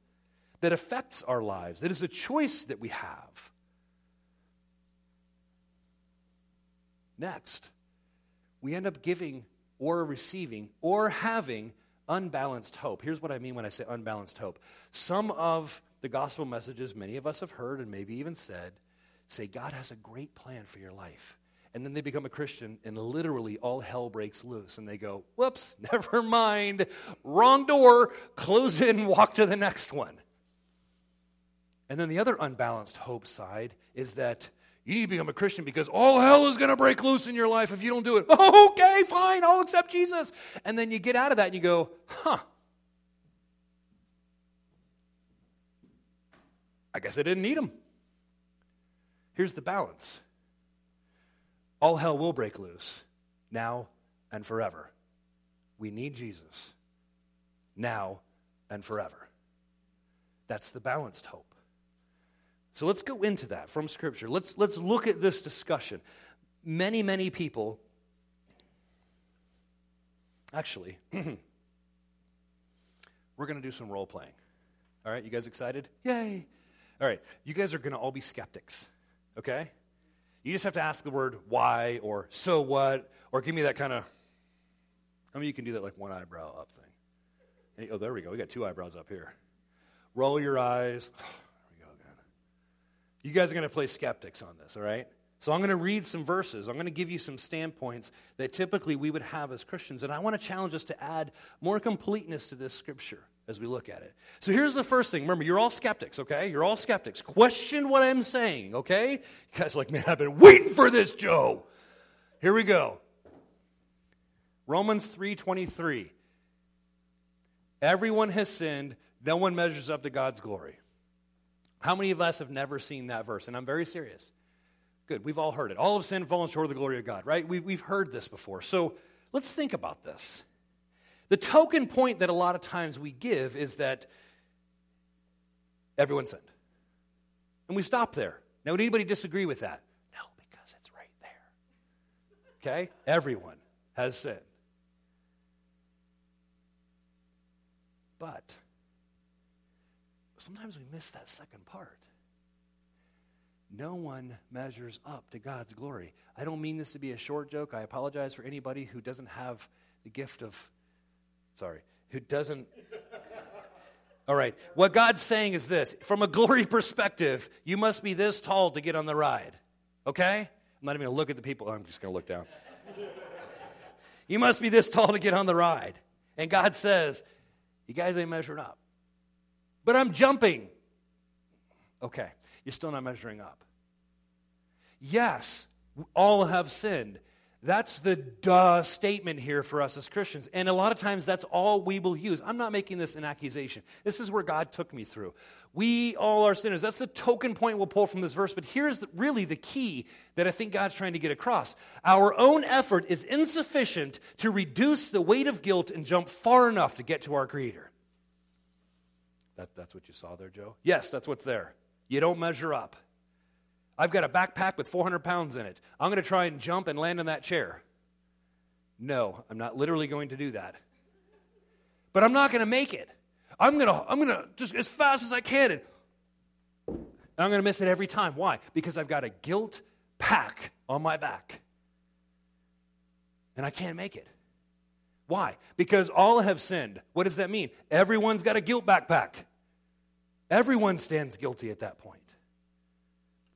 that affects our lives, that is a choice that we have. Next, we end up giving or receiving or having unbalanced hope. Here's what I mean when I say unbalanced hope. Some of the gospel messages many of us have heard and maybe even said say, God has a great plan for your life. And then they become a Christian, and literally all hell breaks loose. And they go, whoops, never mind, wrong door, close it and walk to the next one. And then the other unbalanced hope side is that you need to become a Christian because all hell is going to break loose in your life if you don't do it. okay, fine, I'll accept Jesus. And then you get out of that and you go, huh. I guess I didn't need him. Here's the balance all hell will break loose now and forever. We need Jesus now and forever. That's the balanced hope. So let's go into that from Scripture. Let's, let's look at this discussion. Many, many people, actually, we're going to do some role playing. All right, you guys excited? Yay! All right, you guys are going to all be skeptics okay? You just have to ask the word why or so what or give me that kind of. I mean, you can do that like one eyebrow up thing. And, oh, there we go. We got two eyebrows up here. Roll your eyes. there we go again. You guys are going to play skeptics on this, all right? So I'm going to read some verses. I'm going to give you some standpoints that typically we would have as Christians. And I want to challenge us to add more completeness to this scripture as we look at it. So here's the first thing. Remember, you're all skeptics, okay? You're all skeptics. Question what I'm saying, okay? You guys like, man, I've been waiting for this, Joe. Here we go. Romans 3:23. Everyone has sinned, no one measures up to God's glory. How many of us have never seen that verse? And I'm very serious. Good. We've all heard it. All of sin fallen short of the glory of God, right? We've, we've heard this before. So let's think about this. The token point that a lot of times we give is that everyone sinned. And we stop there. Now, would anybody disagree with that? No, because it's right there. Okay? Everyone has sinned. But sometimes we miss that second part. No one measures up to God's glory. I don't mean this to be a short joke. I apologize for anybody who doesn't have the gift of, sorry, who doesn't. All right. What God's saying is this from a glory perspective, you must be this tall to get on the ride. Okay? I'm not even to look at the people. I'm just to look down. you must be this tall to get on the ride. And God says, You guys ain't measuring up. But I'm jumping. Okay you're still not measuring up. Yes, all have sinned. That's the duh statement here for us as Christians. And a lot of times that's all we will use. I'm not making this an accusation. This is where God took me through. We all are sinners. That's the token point we'll pull from this verse. But here's really the key that I think God's trying to get across. Our own effort is insufficient to reduce the weight of guilt and jump far enough to get to our Creator. That, that's what you saw there, Joe? Yes, that's what's there. You don't measure up. I've got a backpack with 400 pounds in it. I'm going to try and jump and land on that chair. No, I'm not literally going to do that. But I'm not going to make it. I'm going to, I'm going to just as fast as I can. And I'm going to miss it every time. Why? Because I've got a guilt pack on my back. And I can't make it. Why? Because all have sinned. What does that mean? Everyone's got a guilt backpack. Everyone stands guilty at that point.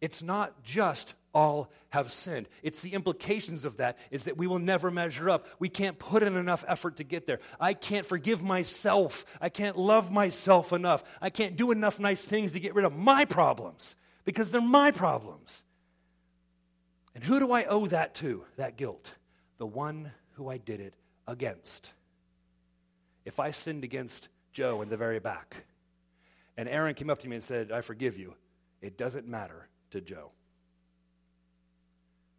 It's not just all have sinned. It's the implications of that is that we will never measure up. We can't put in enough effort to get there. I can't forgive myself. I can't love myself enough. I can't do enough nice things to get rid of my problems because they're my problems. And who do I owe that to, that guilt? The one who I did it against. If I sinned against Joe in the very back, and Aaron came up to me and said, I forgive you, it doesn't matter to Joe.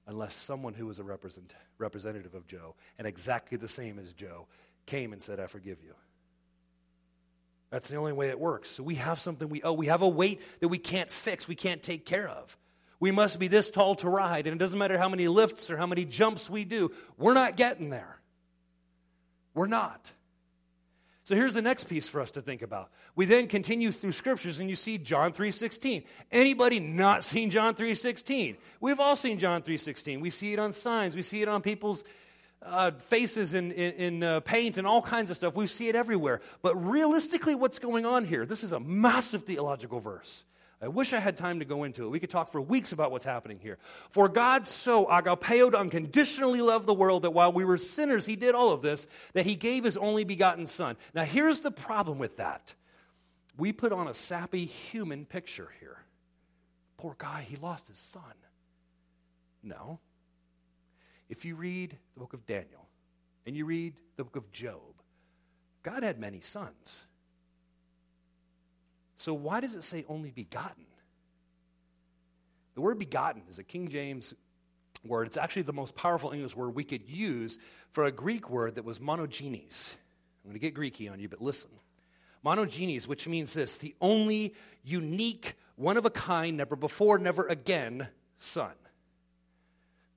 Unless someone who was a represent, representative of Joe and exactly the same as Joe came and said, I forgive you. That's the only way it works. So we have something we owe. We have a weight that we can't fix, we can't take care of. We must be this tall to ride, and it doesn't matter how many lifts or how many jumps we do, we're not getting there. We're not. So here's the next piece for us to think about. We then continue through scriptures and you see John 3:16. Anybody not seen John 3:16? We've all seen John 3:16. We see it on signs, we see it on people's uh, faces in, in, in uh, paint and all kinds of stuff. We see it everywhere. But realistically, what's going on here? This is a massive theological verse. I wish I had time to go into it. We could talk for weeks about what's happening here. For God so agapeo unconditionally love the world that while we were sinners, he did all of this, that he gave his only begotten son. Now, here's the problem with that. We put on a sappy human picture here. Poor guy, he lost his son. No. If you read the book of Daniel and you read the book of Job, God had many sons. So, why does it say only begotten? The word begotten is a King James word. It's actually the most powerful English word we could use for a Greek word that was monogenes. I'm going to get Greeky on you, but listen. Monogenes, which means this the only unique, one of a kind, never before, never again son.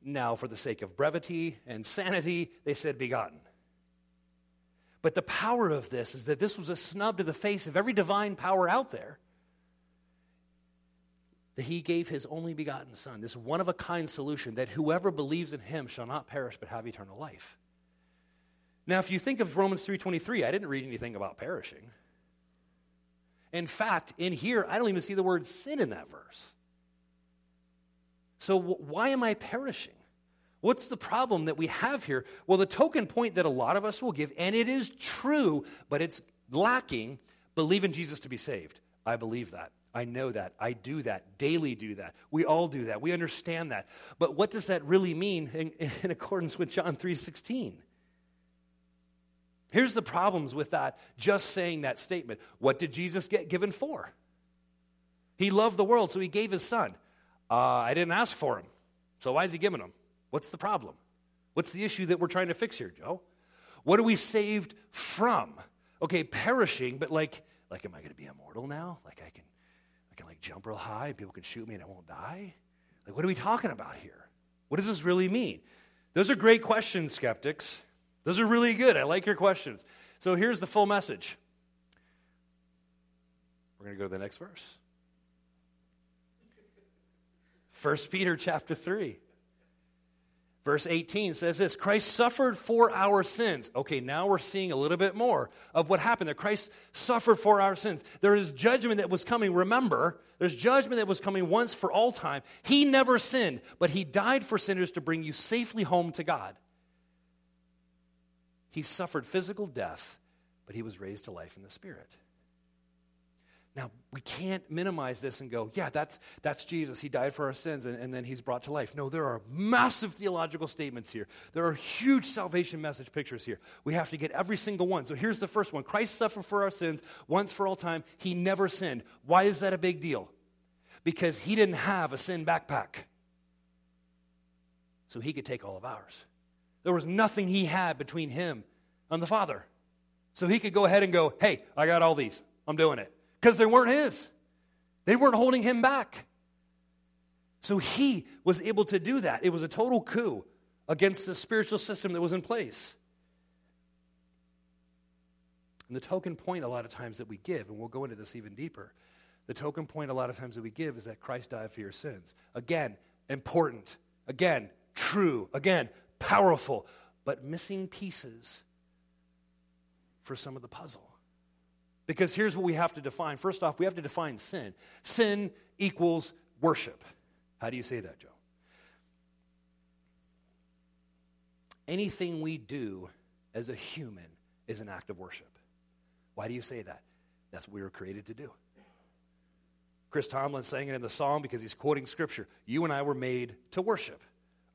Now, for the sake of brevity and sanity, they said begotten. But the power of this is that this was a snub to the face of every divine power out there. That he gave his only begotten Son, this one of a kind solution, that whoever believes in him shall not perish but have eternal life. Now, if you think of Romans 3.23, I didn't read anything about perishing. In fact, in here, I don't even see the word sin in that verse. So, why am I perishing? What's the problem that we have here? Well, the token point that a lot of us will give, and it is true, but it's lacking believe in Jesus to be saved. I believe that. I know that. I do that. Daily do that. We all do that. We understand that. But what does that really mean in, in accordance with John 3:16? Here's the problems with that just saying that statement. What did Jesus get given for? He loved the world, so he gave his son. Uh, I didn't ask for him. So why is he giving him? What's the problem? What's the issue that we're trying to fix here, Joe? What are we saved from? Okay, perishing, but like, like, am I going to be immortal now? Like, I can, I can like jump real high, and people can shoot me, and I won't die. Like, what are we talking about here? What does this really mean? Those are great questions, skeptics. Those are really good. I like your questions. So here's the full message. We're going to go to the next verse. 1 Peter chapter 3. Verse 18 says this Christ suffered for our sins. Okay, now we're seeing a little bit more of what happened that Christ suffered for our sins. There is judgment that was coming. Remember, there's judgment that was coming once for all time. He never sinned, but he died for sinners to bring you safely home to God. He suffered physical death, but he was raised to life in the Spirit. Now, we can't minimize this and go, yeah, that's, that's Jesus. He died for our sins and, and then he's brought to life. No, there are massive theological statements here. There are huge salvation message pictures here. We have to get every single one. So here's the first one Christ suffered for our sins once for all time. He never sinned. Why is that a big deal? Because he didn't have a sin backpack. So he could take all of ours. There was nothing he had between him and the Father. So he could go ahead and go, hey, I got all these. I'm doing it because they weren't his. They weren't holding him back. So he was able to do that. It was a total coup against the spiritual system that was in place. And the token point, a lot of times, that we give, and we'll go into this even deeper, the token point, a lot of times, that we give is that Christ died for your sins. Again, important. Again, true. Again, powerful. But missing pieces for some of the puzzle. Because here's what we have to define. First off, we have to define sin. Sin equals worship. How do you say that, Joe? Anything we do as a human is an act of worship. Why do you say that? That's what we were created to do. Chris Tomlin saying it in the song because he's quoting scripture. You and I were made to worship.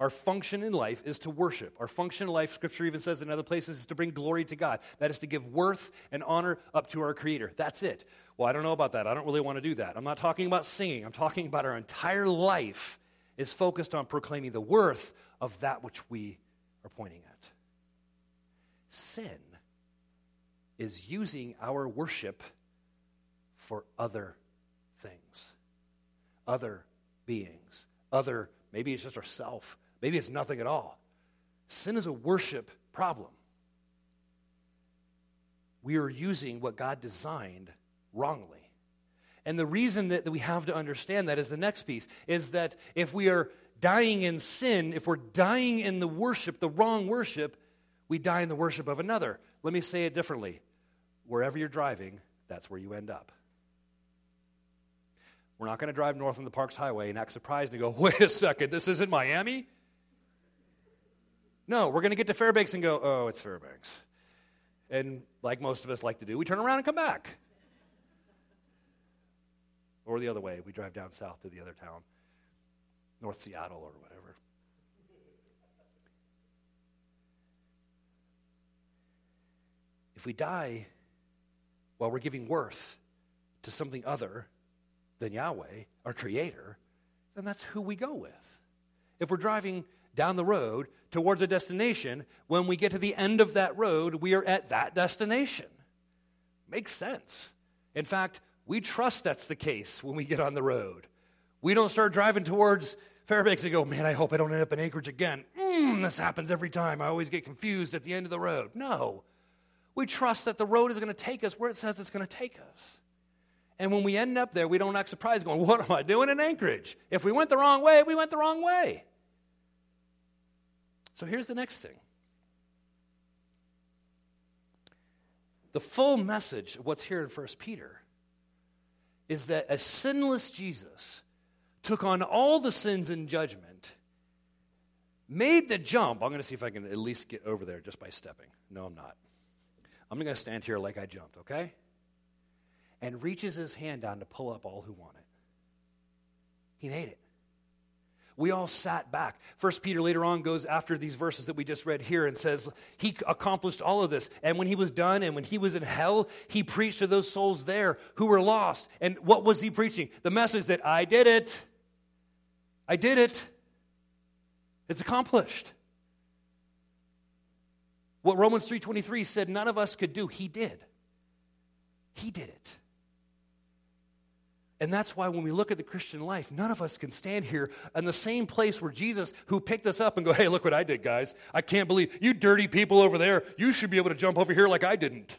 Our function in life is to worship. Our function in life, Scripture even says in other places, is to bring glory to God. That is to give worth and honor up to our Creator. That's it. Well, I don't know about that. I don't really want to do that. I'm not talking about singing. I'm talking about our entire life is focused on proclaiming the worth of that which we are pointing at. Sin is using our worship for other things, other beings, other, maybe it's just ourself Maybe it's nothing at all. Sin is a worship problem. We are using what God designed wrongly. And the reason that, we have to understand that is the next piece is that if we are dying in sin, if we're dying in the worship, the wrong worship, we die in the worship of another. Let me say it differently. Wherever you're driving, that's where you end up. We're not going to drive north on the Parks Highway and act surprised and go, wait a second, this isn't Miami? No, we're going to get to Fairbanks and go, oh, it's Fairbanks. And like most of us like to do, we turn around and come back. Or the other way, we drive down south to the other town, North Seattle or whatever. If we die while we're giving worth to something other than Yahweh, our Creator, then that's who we go with. If we're driving down the road towards a destination, when we get to the end of that road, we are at that destination. Makes sense. In fact, we trust that's the case when we get on the road. We don't start driving towards Fairbanks and go, man, I hope I don't end up in Anchorage again. Mm, this happens every time. I always get confused at the end of the road. No. We trust that the road is going to take us where it says it's going to take us. And when we end up there, we don't act surprised going, What am I doing in Anchorage? If we went the wrong way, we went the wrong way. So here's the next thing the full message of what's here in 1 Peter is that a sinless Jesus took on all the sins and judgment, made the jump. I'm going to see if I can at least get over there just by stepping. No, I'm not. I'm going to stand here like I jumped, okay? And reaches his hand down to pull up all who want it. He made it we all sat back. First Peter later on goes after these verses that we just read here and says he accomplished all of this. And when he was done and when he was in hell, he preached to those souls there who were lost. And what was he preaching? The message that I did it. I did it. It's accomplished. What Romans 3:23 said none of us could do, he did. He did it. And that's why when we look at the Christian life, none of us can stand here in the same place where Jesus, who picked us up and go, hey, look what I did, guys. I can't believe you dirty people over there, you should be able to jump over here like I didn't.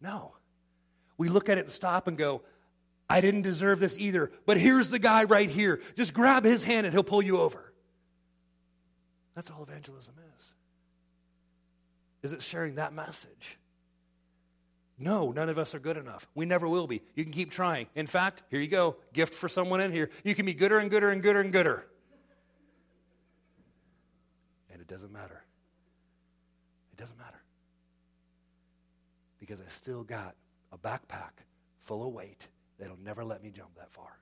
No. We look at it and stop and go, I didn't deserve this either, but here's the guy right here. Just grab his hand and he'll pull you over. That's all evangelism is. Is it sharing that message? No, none of us are good enough. We never will be. You can keep trying. In fact, here you go gift for someone in here. You can be gooder and gooder and gooder and gooder. And it doesn't matter. It doesn't matter. Because I still got a backpack full of weight that'll never let me jump that far.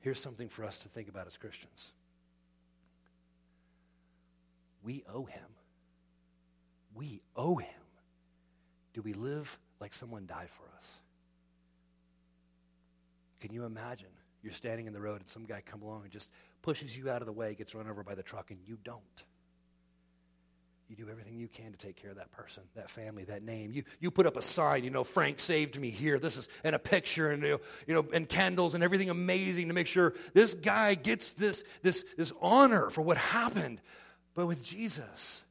Here's something for us to think about as Christians we owe him we owe him. Do we live like someone died for us? Can you imagine? You're standing in the road and some guy come along and just pushes you out of the way, gets run over by the truck, and you don't. you do everything you can to take care of that person, that family, that name. You, you put up a sign, you know, Frank saved me here. This is, and a picture and, you know, you know, and candles and everything amazing to make sure this guy gets this, this, this honor for what happened. But with Jesus,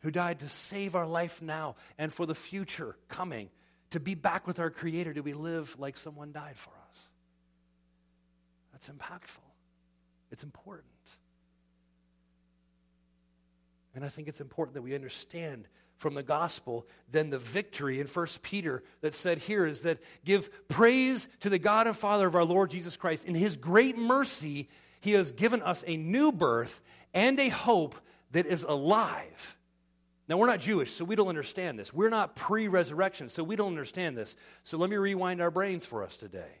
who died to save our life now and for the future coming, to be back with our Creator, do we live like someone died for us? That's impactful. It's important. And I think it's important that we understand from the gospel then the victory in 1 Peter that said here is that give praise to the God and Father of our Lord Jesus Christ. In his great mercy, he has given us a new birth and a hope that is alive. Now, we're not Jewish, so we don't understand this. We're not pre resurrection, so we don't understand this. So let me rewind our brains for us today.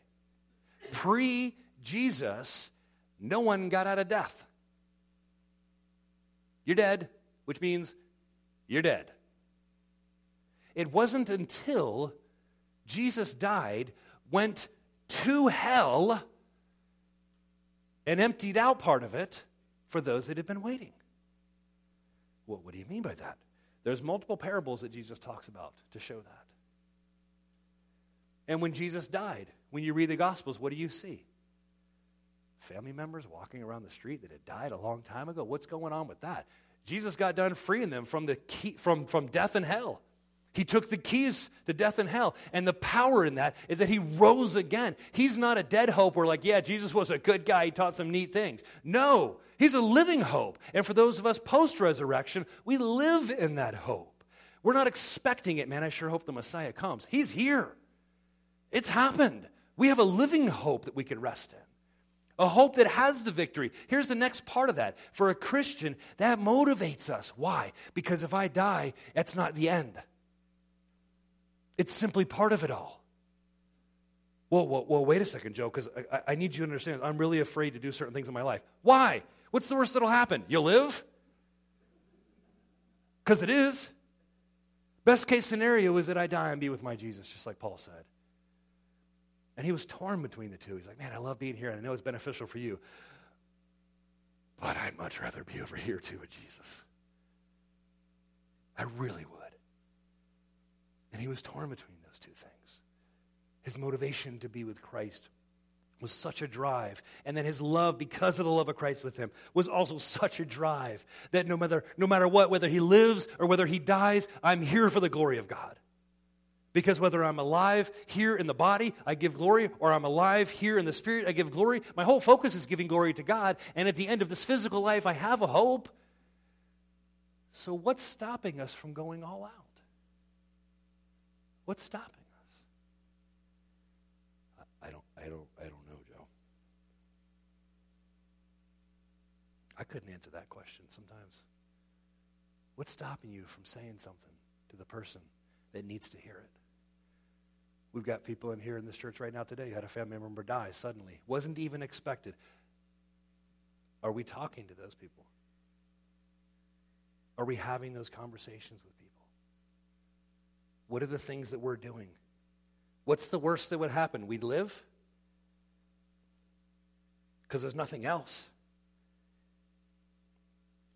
Pre Jesus, no one got out of death. You're dead, which means you're dead. It wasn't until Jesus died, went to hell, and emptied out part of it for those that had been waiting. Well, what do you mean by that? There's multiple parables that Jesus talks about to show that. And when Jesus died, when you read the Gospels, what do you see? Family members walking around the street that had died a long time ago. What's going on with that? Jesus got done freeing them from, the key, from, from death and hell. He took the keys to death and hell. And the power in that is that he rose again. He's not a dead hope where, like, yeah, Jesus was a good guy. He taught some neat things. No, he's a living hope. And for those of us post resurrection, we live in that hope. We're not expecting it, man. I sure hope the Messiah comes. He's here, it's happened. We have a living hope that we can rest in a hope that has the victory. Here's the next part of that. For a Christian, that motivates us. Why? Because if I die, that's not the end, it's simply part of it all. Well, well, well wait a second, Joe, because I, I need you to understand I'm really afraid to do certain things in my life. Why? What's the worst that'll happen? You'll live? Because it is. Best case scenario is that I die and be with my Jesus, just like Paul said. And he was torn between the two. He's like, man, I love being here, and I know it's beneficial for you. But I'd much rather be over here too with Jesus. I really would. And he was torn between those two things. His motivation to be with Christ was such a drive. And then his love, because of the love of Christ with him, was also such a drive that no matter, no matter what, whether he lives or whether he dies, I'm here for the glory of God. Because whether I'm alive here in the body, I give glory, or I'm alive here in the spirit, I give glory. My whole focus is giving glory to God. And at the end of this physical life, I have a hope. So, what's stopping us from going all out? What's stopping us? I don't, I don't, I don't know, Joe. I couldn't answer that question sometimes. What's stopping you from saying something to the person that needs to hear it? We've got people in here in this church right now today who had a family member die suddenly. Wasn't even expected. Are we talking to those people? Are we having those conversations with people? What are the things that we're doing? What's the worst that would happen? We'd live? Because there's nothing else.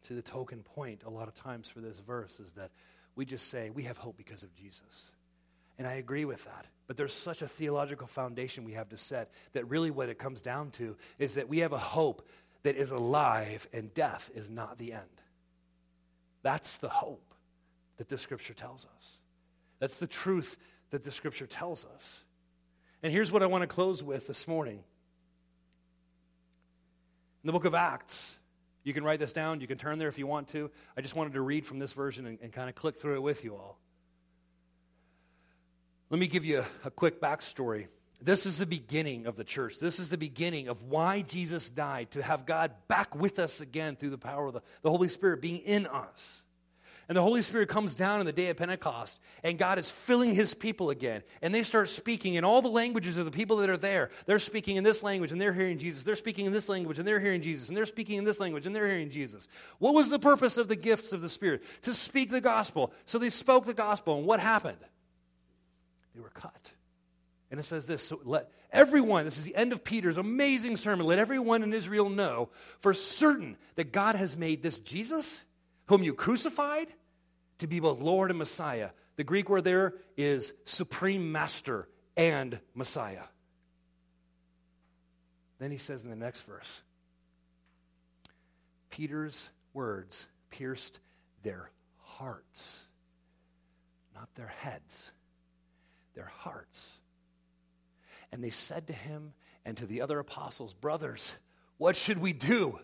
To the token point, a lot of times for this verse is that we just say we have hope because of Jesus. And I agree with that. But there's such a theological foundation we have to set that really what it comes down to is that we have a hope that is alive and death is not the end. That's the hope that the scripture tells us. That's the truth that the scripture tells us. And here's what I want to close with this morning. In the book of Acts, you can write this down, you can turn there if you want to. I just wanted to read from this version and, and kind of click through it with you all. Let me give you a, a quick backstory. This is the beginning of the church. This is the beginning of why Jesus died, to have God back with us again through the power of the, the Holy Spirit being in us. And the Holy Spirit comes down in the day of Pentecost, and God is filling his people again. And they start speaking in all the languages of the people that are there. They're speaking in this language, and they're hearing Jesus. They're speaking in this language, and they're hearing Jesus. And they're speaking in this language, and they're hearing Jesus. What was the purpose of the gifts of the Spirit? To speak the gospel. So they spoke the gospel, and what happened? they were cut. And it says this so let everyone, this is the end of Peter's amazing sermon, let everyone in Israel know for certain that God has made this Jesus, whom you crucified, to be both Lord and Messiah. The Greek word there is supreme master and Messiah. Then he says in the next verse Peter's words pierced their hearts, not their heads, their hearts. And they said to him and to the other apostles, Brothers, what should we do?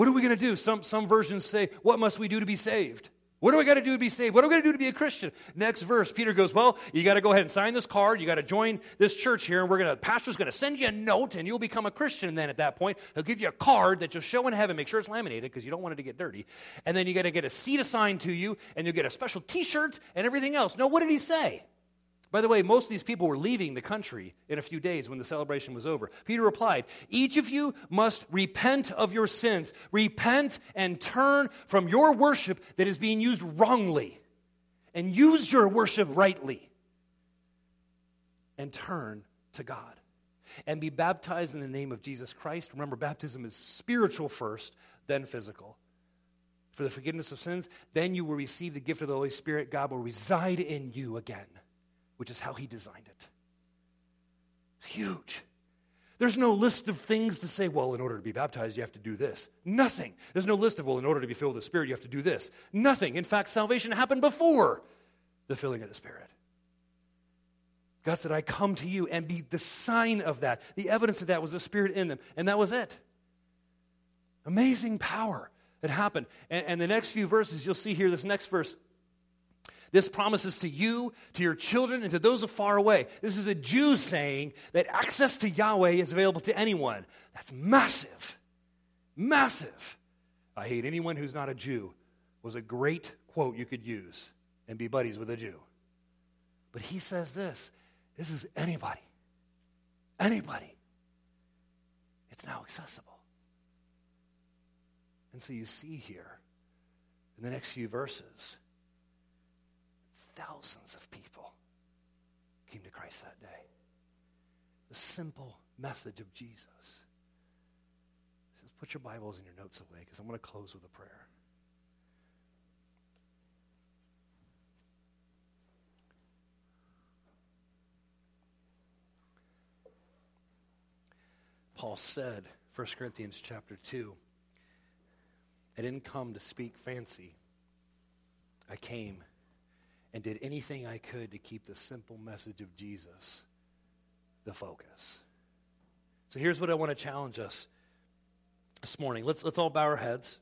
What are we going to do? Some, some versions say, What must we do to be saved? What do I got to do to be saved? What do I got to do to be a Christian? Next verse, Peter goes, Well, you got to go ahead and sign this card. You got to join this church here, and we're going to, the pastor's going to send you a note, and you'll become a Christian. And then at that point, he'll give you a card that you'll show in heaven. Make sure it's laminated because you don't want it to get dirty. And then you got to get a seat assigned to you, and you'll get a special t shirt and everything else. No, what did he say? By the way, most of these people were leaving the country in a few days when the celebration was over. Peter replied, Each of you must repent of your sins. Repent and turn from your worship that is being used wrongly, and use your worship rightly. And turn to God. And be baptized in the name of Jesus Christ. Remember, baptism is spiritual first, then physical. For the forgiveness of sins, then you will receive the gift of the Holy Spirit. God will reside in you again which is how he designed it. It's huge. There's no list of things to say, well, in order to be baptized, you have to do this. Nothing. There's no list of, well, in order to be filled with the Spirit, you have to do this. Nothing. In fact, salvation happened before the filling of the Spirit. God said, I come to you and be the sign of that. The evidence of that was the Spirit in them. And that was it. Amazing power that happened. And, and the next few verses, you'll see here, this next verse, this promises to you, to your children, and to those afar away. This is a Jew saying that access to Yahweh is available to anyone. That's massive. Massive. I hate anyone who's not a Jew was a great quote you could use and be buddies with a Jew. But he says this this is anybody. Anybody. It's now accessible. And so you see here in the next few verses Thousands of people came to Christ that day. The simple message of Jesus. He says, Put your Bibles and your notes away because I'm going to close with a prayer. Paul said, 1 Corinthians chapter 2, I didn't come to speak fancy. I came and did anything I could to keep the simple message of Jesus the focus. So here's what I want to challenge us this morning. Let's, let's all bow our heads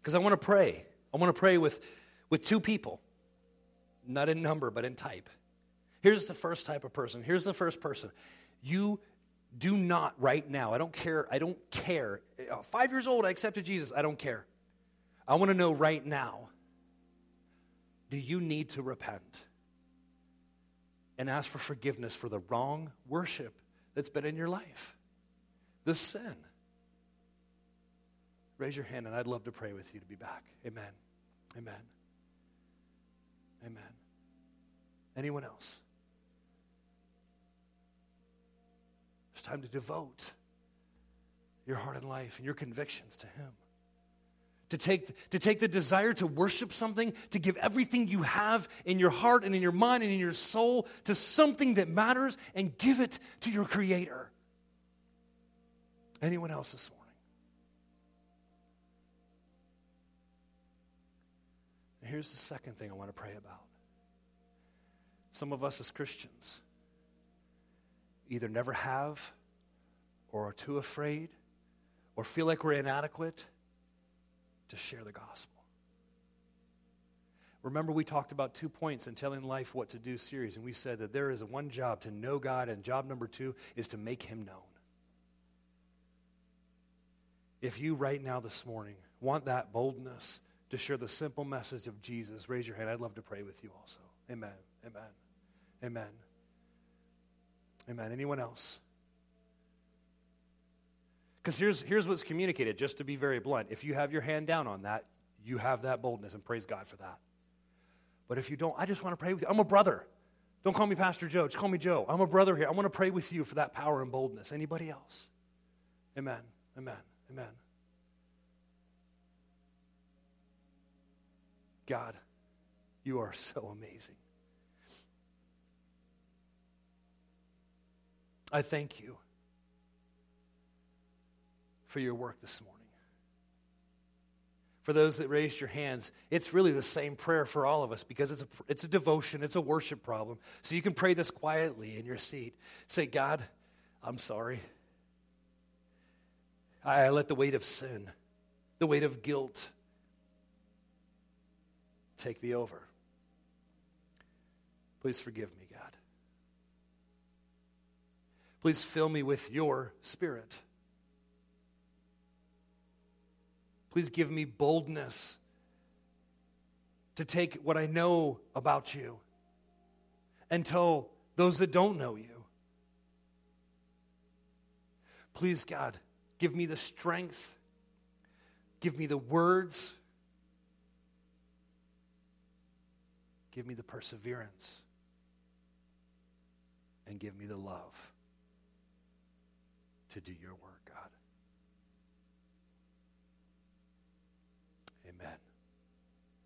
because I want to pray. I want to pray with, with two people, not in number, but in type. Here's the first type of person. Here's the first person. You do not right now, I don't care, I don't care. Five years old, I accepted Jesus, I don't care. I want to know right now do you need to repent and ask for forgiveness for the wrong worship that's been in your life? The sin. Raise your hand and I'd love to pray with you to be back. Amen. Amen. Amen. Anyone else? It's time to devote your heart and life and your convictions to Him to take, to take the desire to worship something, to give everything you have in your heart and in your mind and in your soul to something that matters and give it to your Creator. Anyone else this morning? Here's the second thing I want to pray about. Some of us as Christians either never have or are too afraid or feel like we're inadequate to share the gospel. Remember, we talked about two points in Telling Life What to Do series, and we said that there is one job to know God, and job number two is to make Him known. If you, right now this morning, want that boldness to share the simple message of Jesus, raise your hand. I'd love to pray with you also. Amen. Amen. Amen. Amen. Anyone else? Because here's, here's what's communicated, just to be very blunt. If you have your hand down on that, you have that boldness, and praise God for that. But if you don't, I just want to pray with you. I'm a brother. Don't call me Pastor Joe. Just call me Joe. I'm a brother here. I want to pray with you for that power and boldness. Anybody else? Amen. Amen. Amen. God, you are so amazing. I thank you for your work this morning. For those that raised your hands, it's really the same prayer for all of us because it's a, it's a devotion, it's a worship problem. So you can pray this quietly in your seat. Say, God, I'm sorry. I let the weight of sin, the weight of guilt, take me over. Please forgive me, God. Please fill me with your spirit. Please give me boldness to take what I know about you and tell those that don't know you. Please, God, give me the strength, give me the words, give me the perseverance, and give me the love to do your work.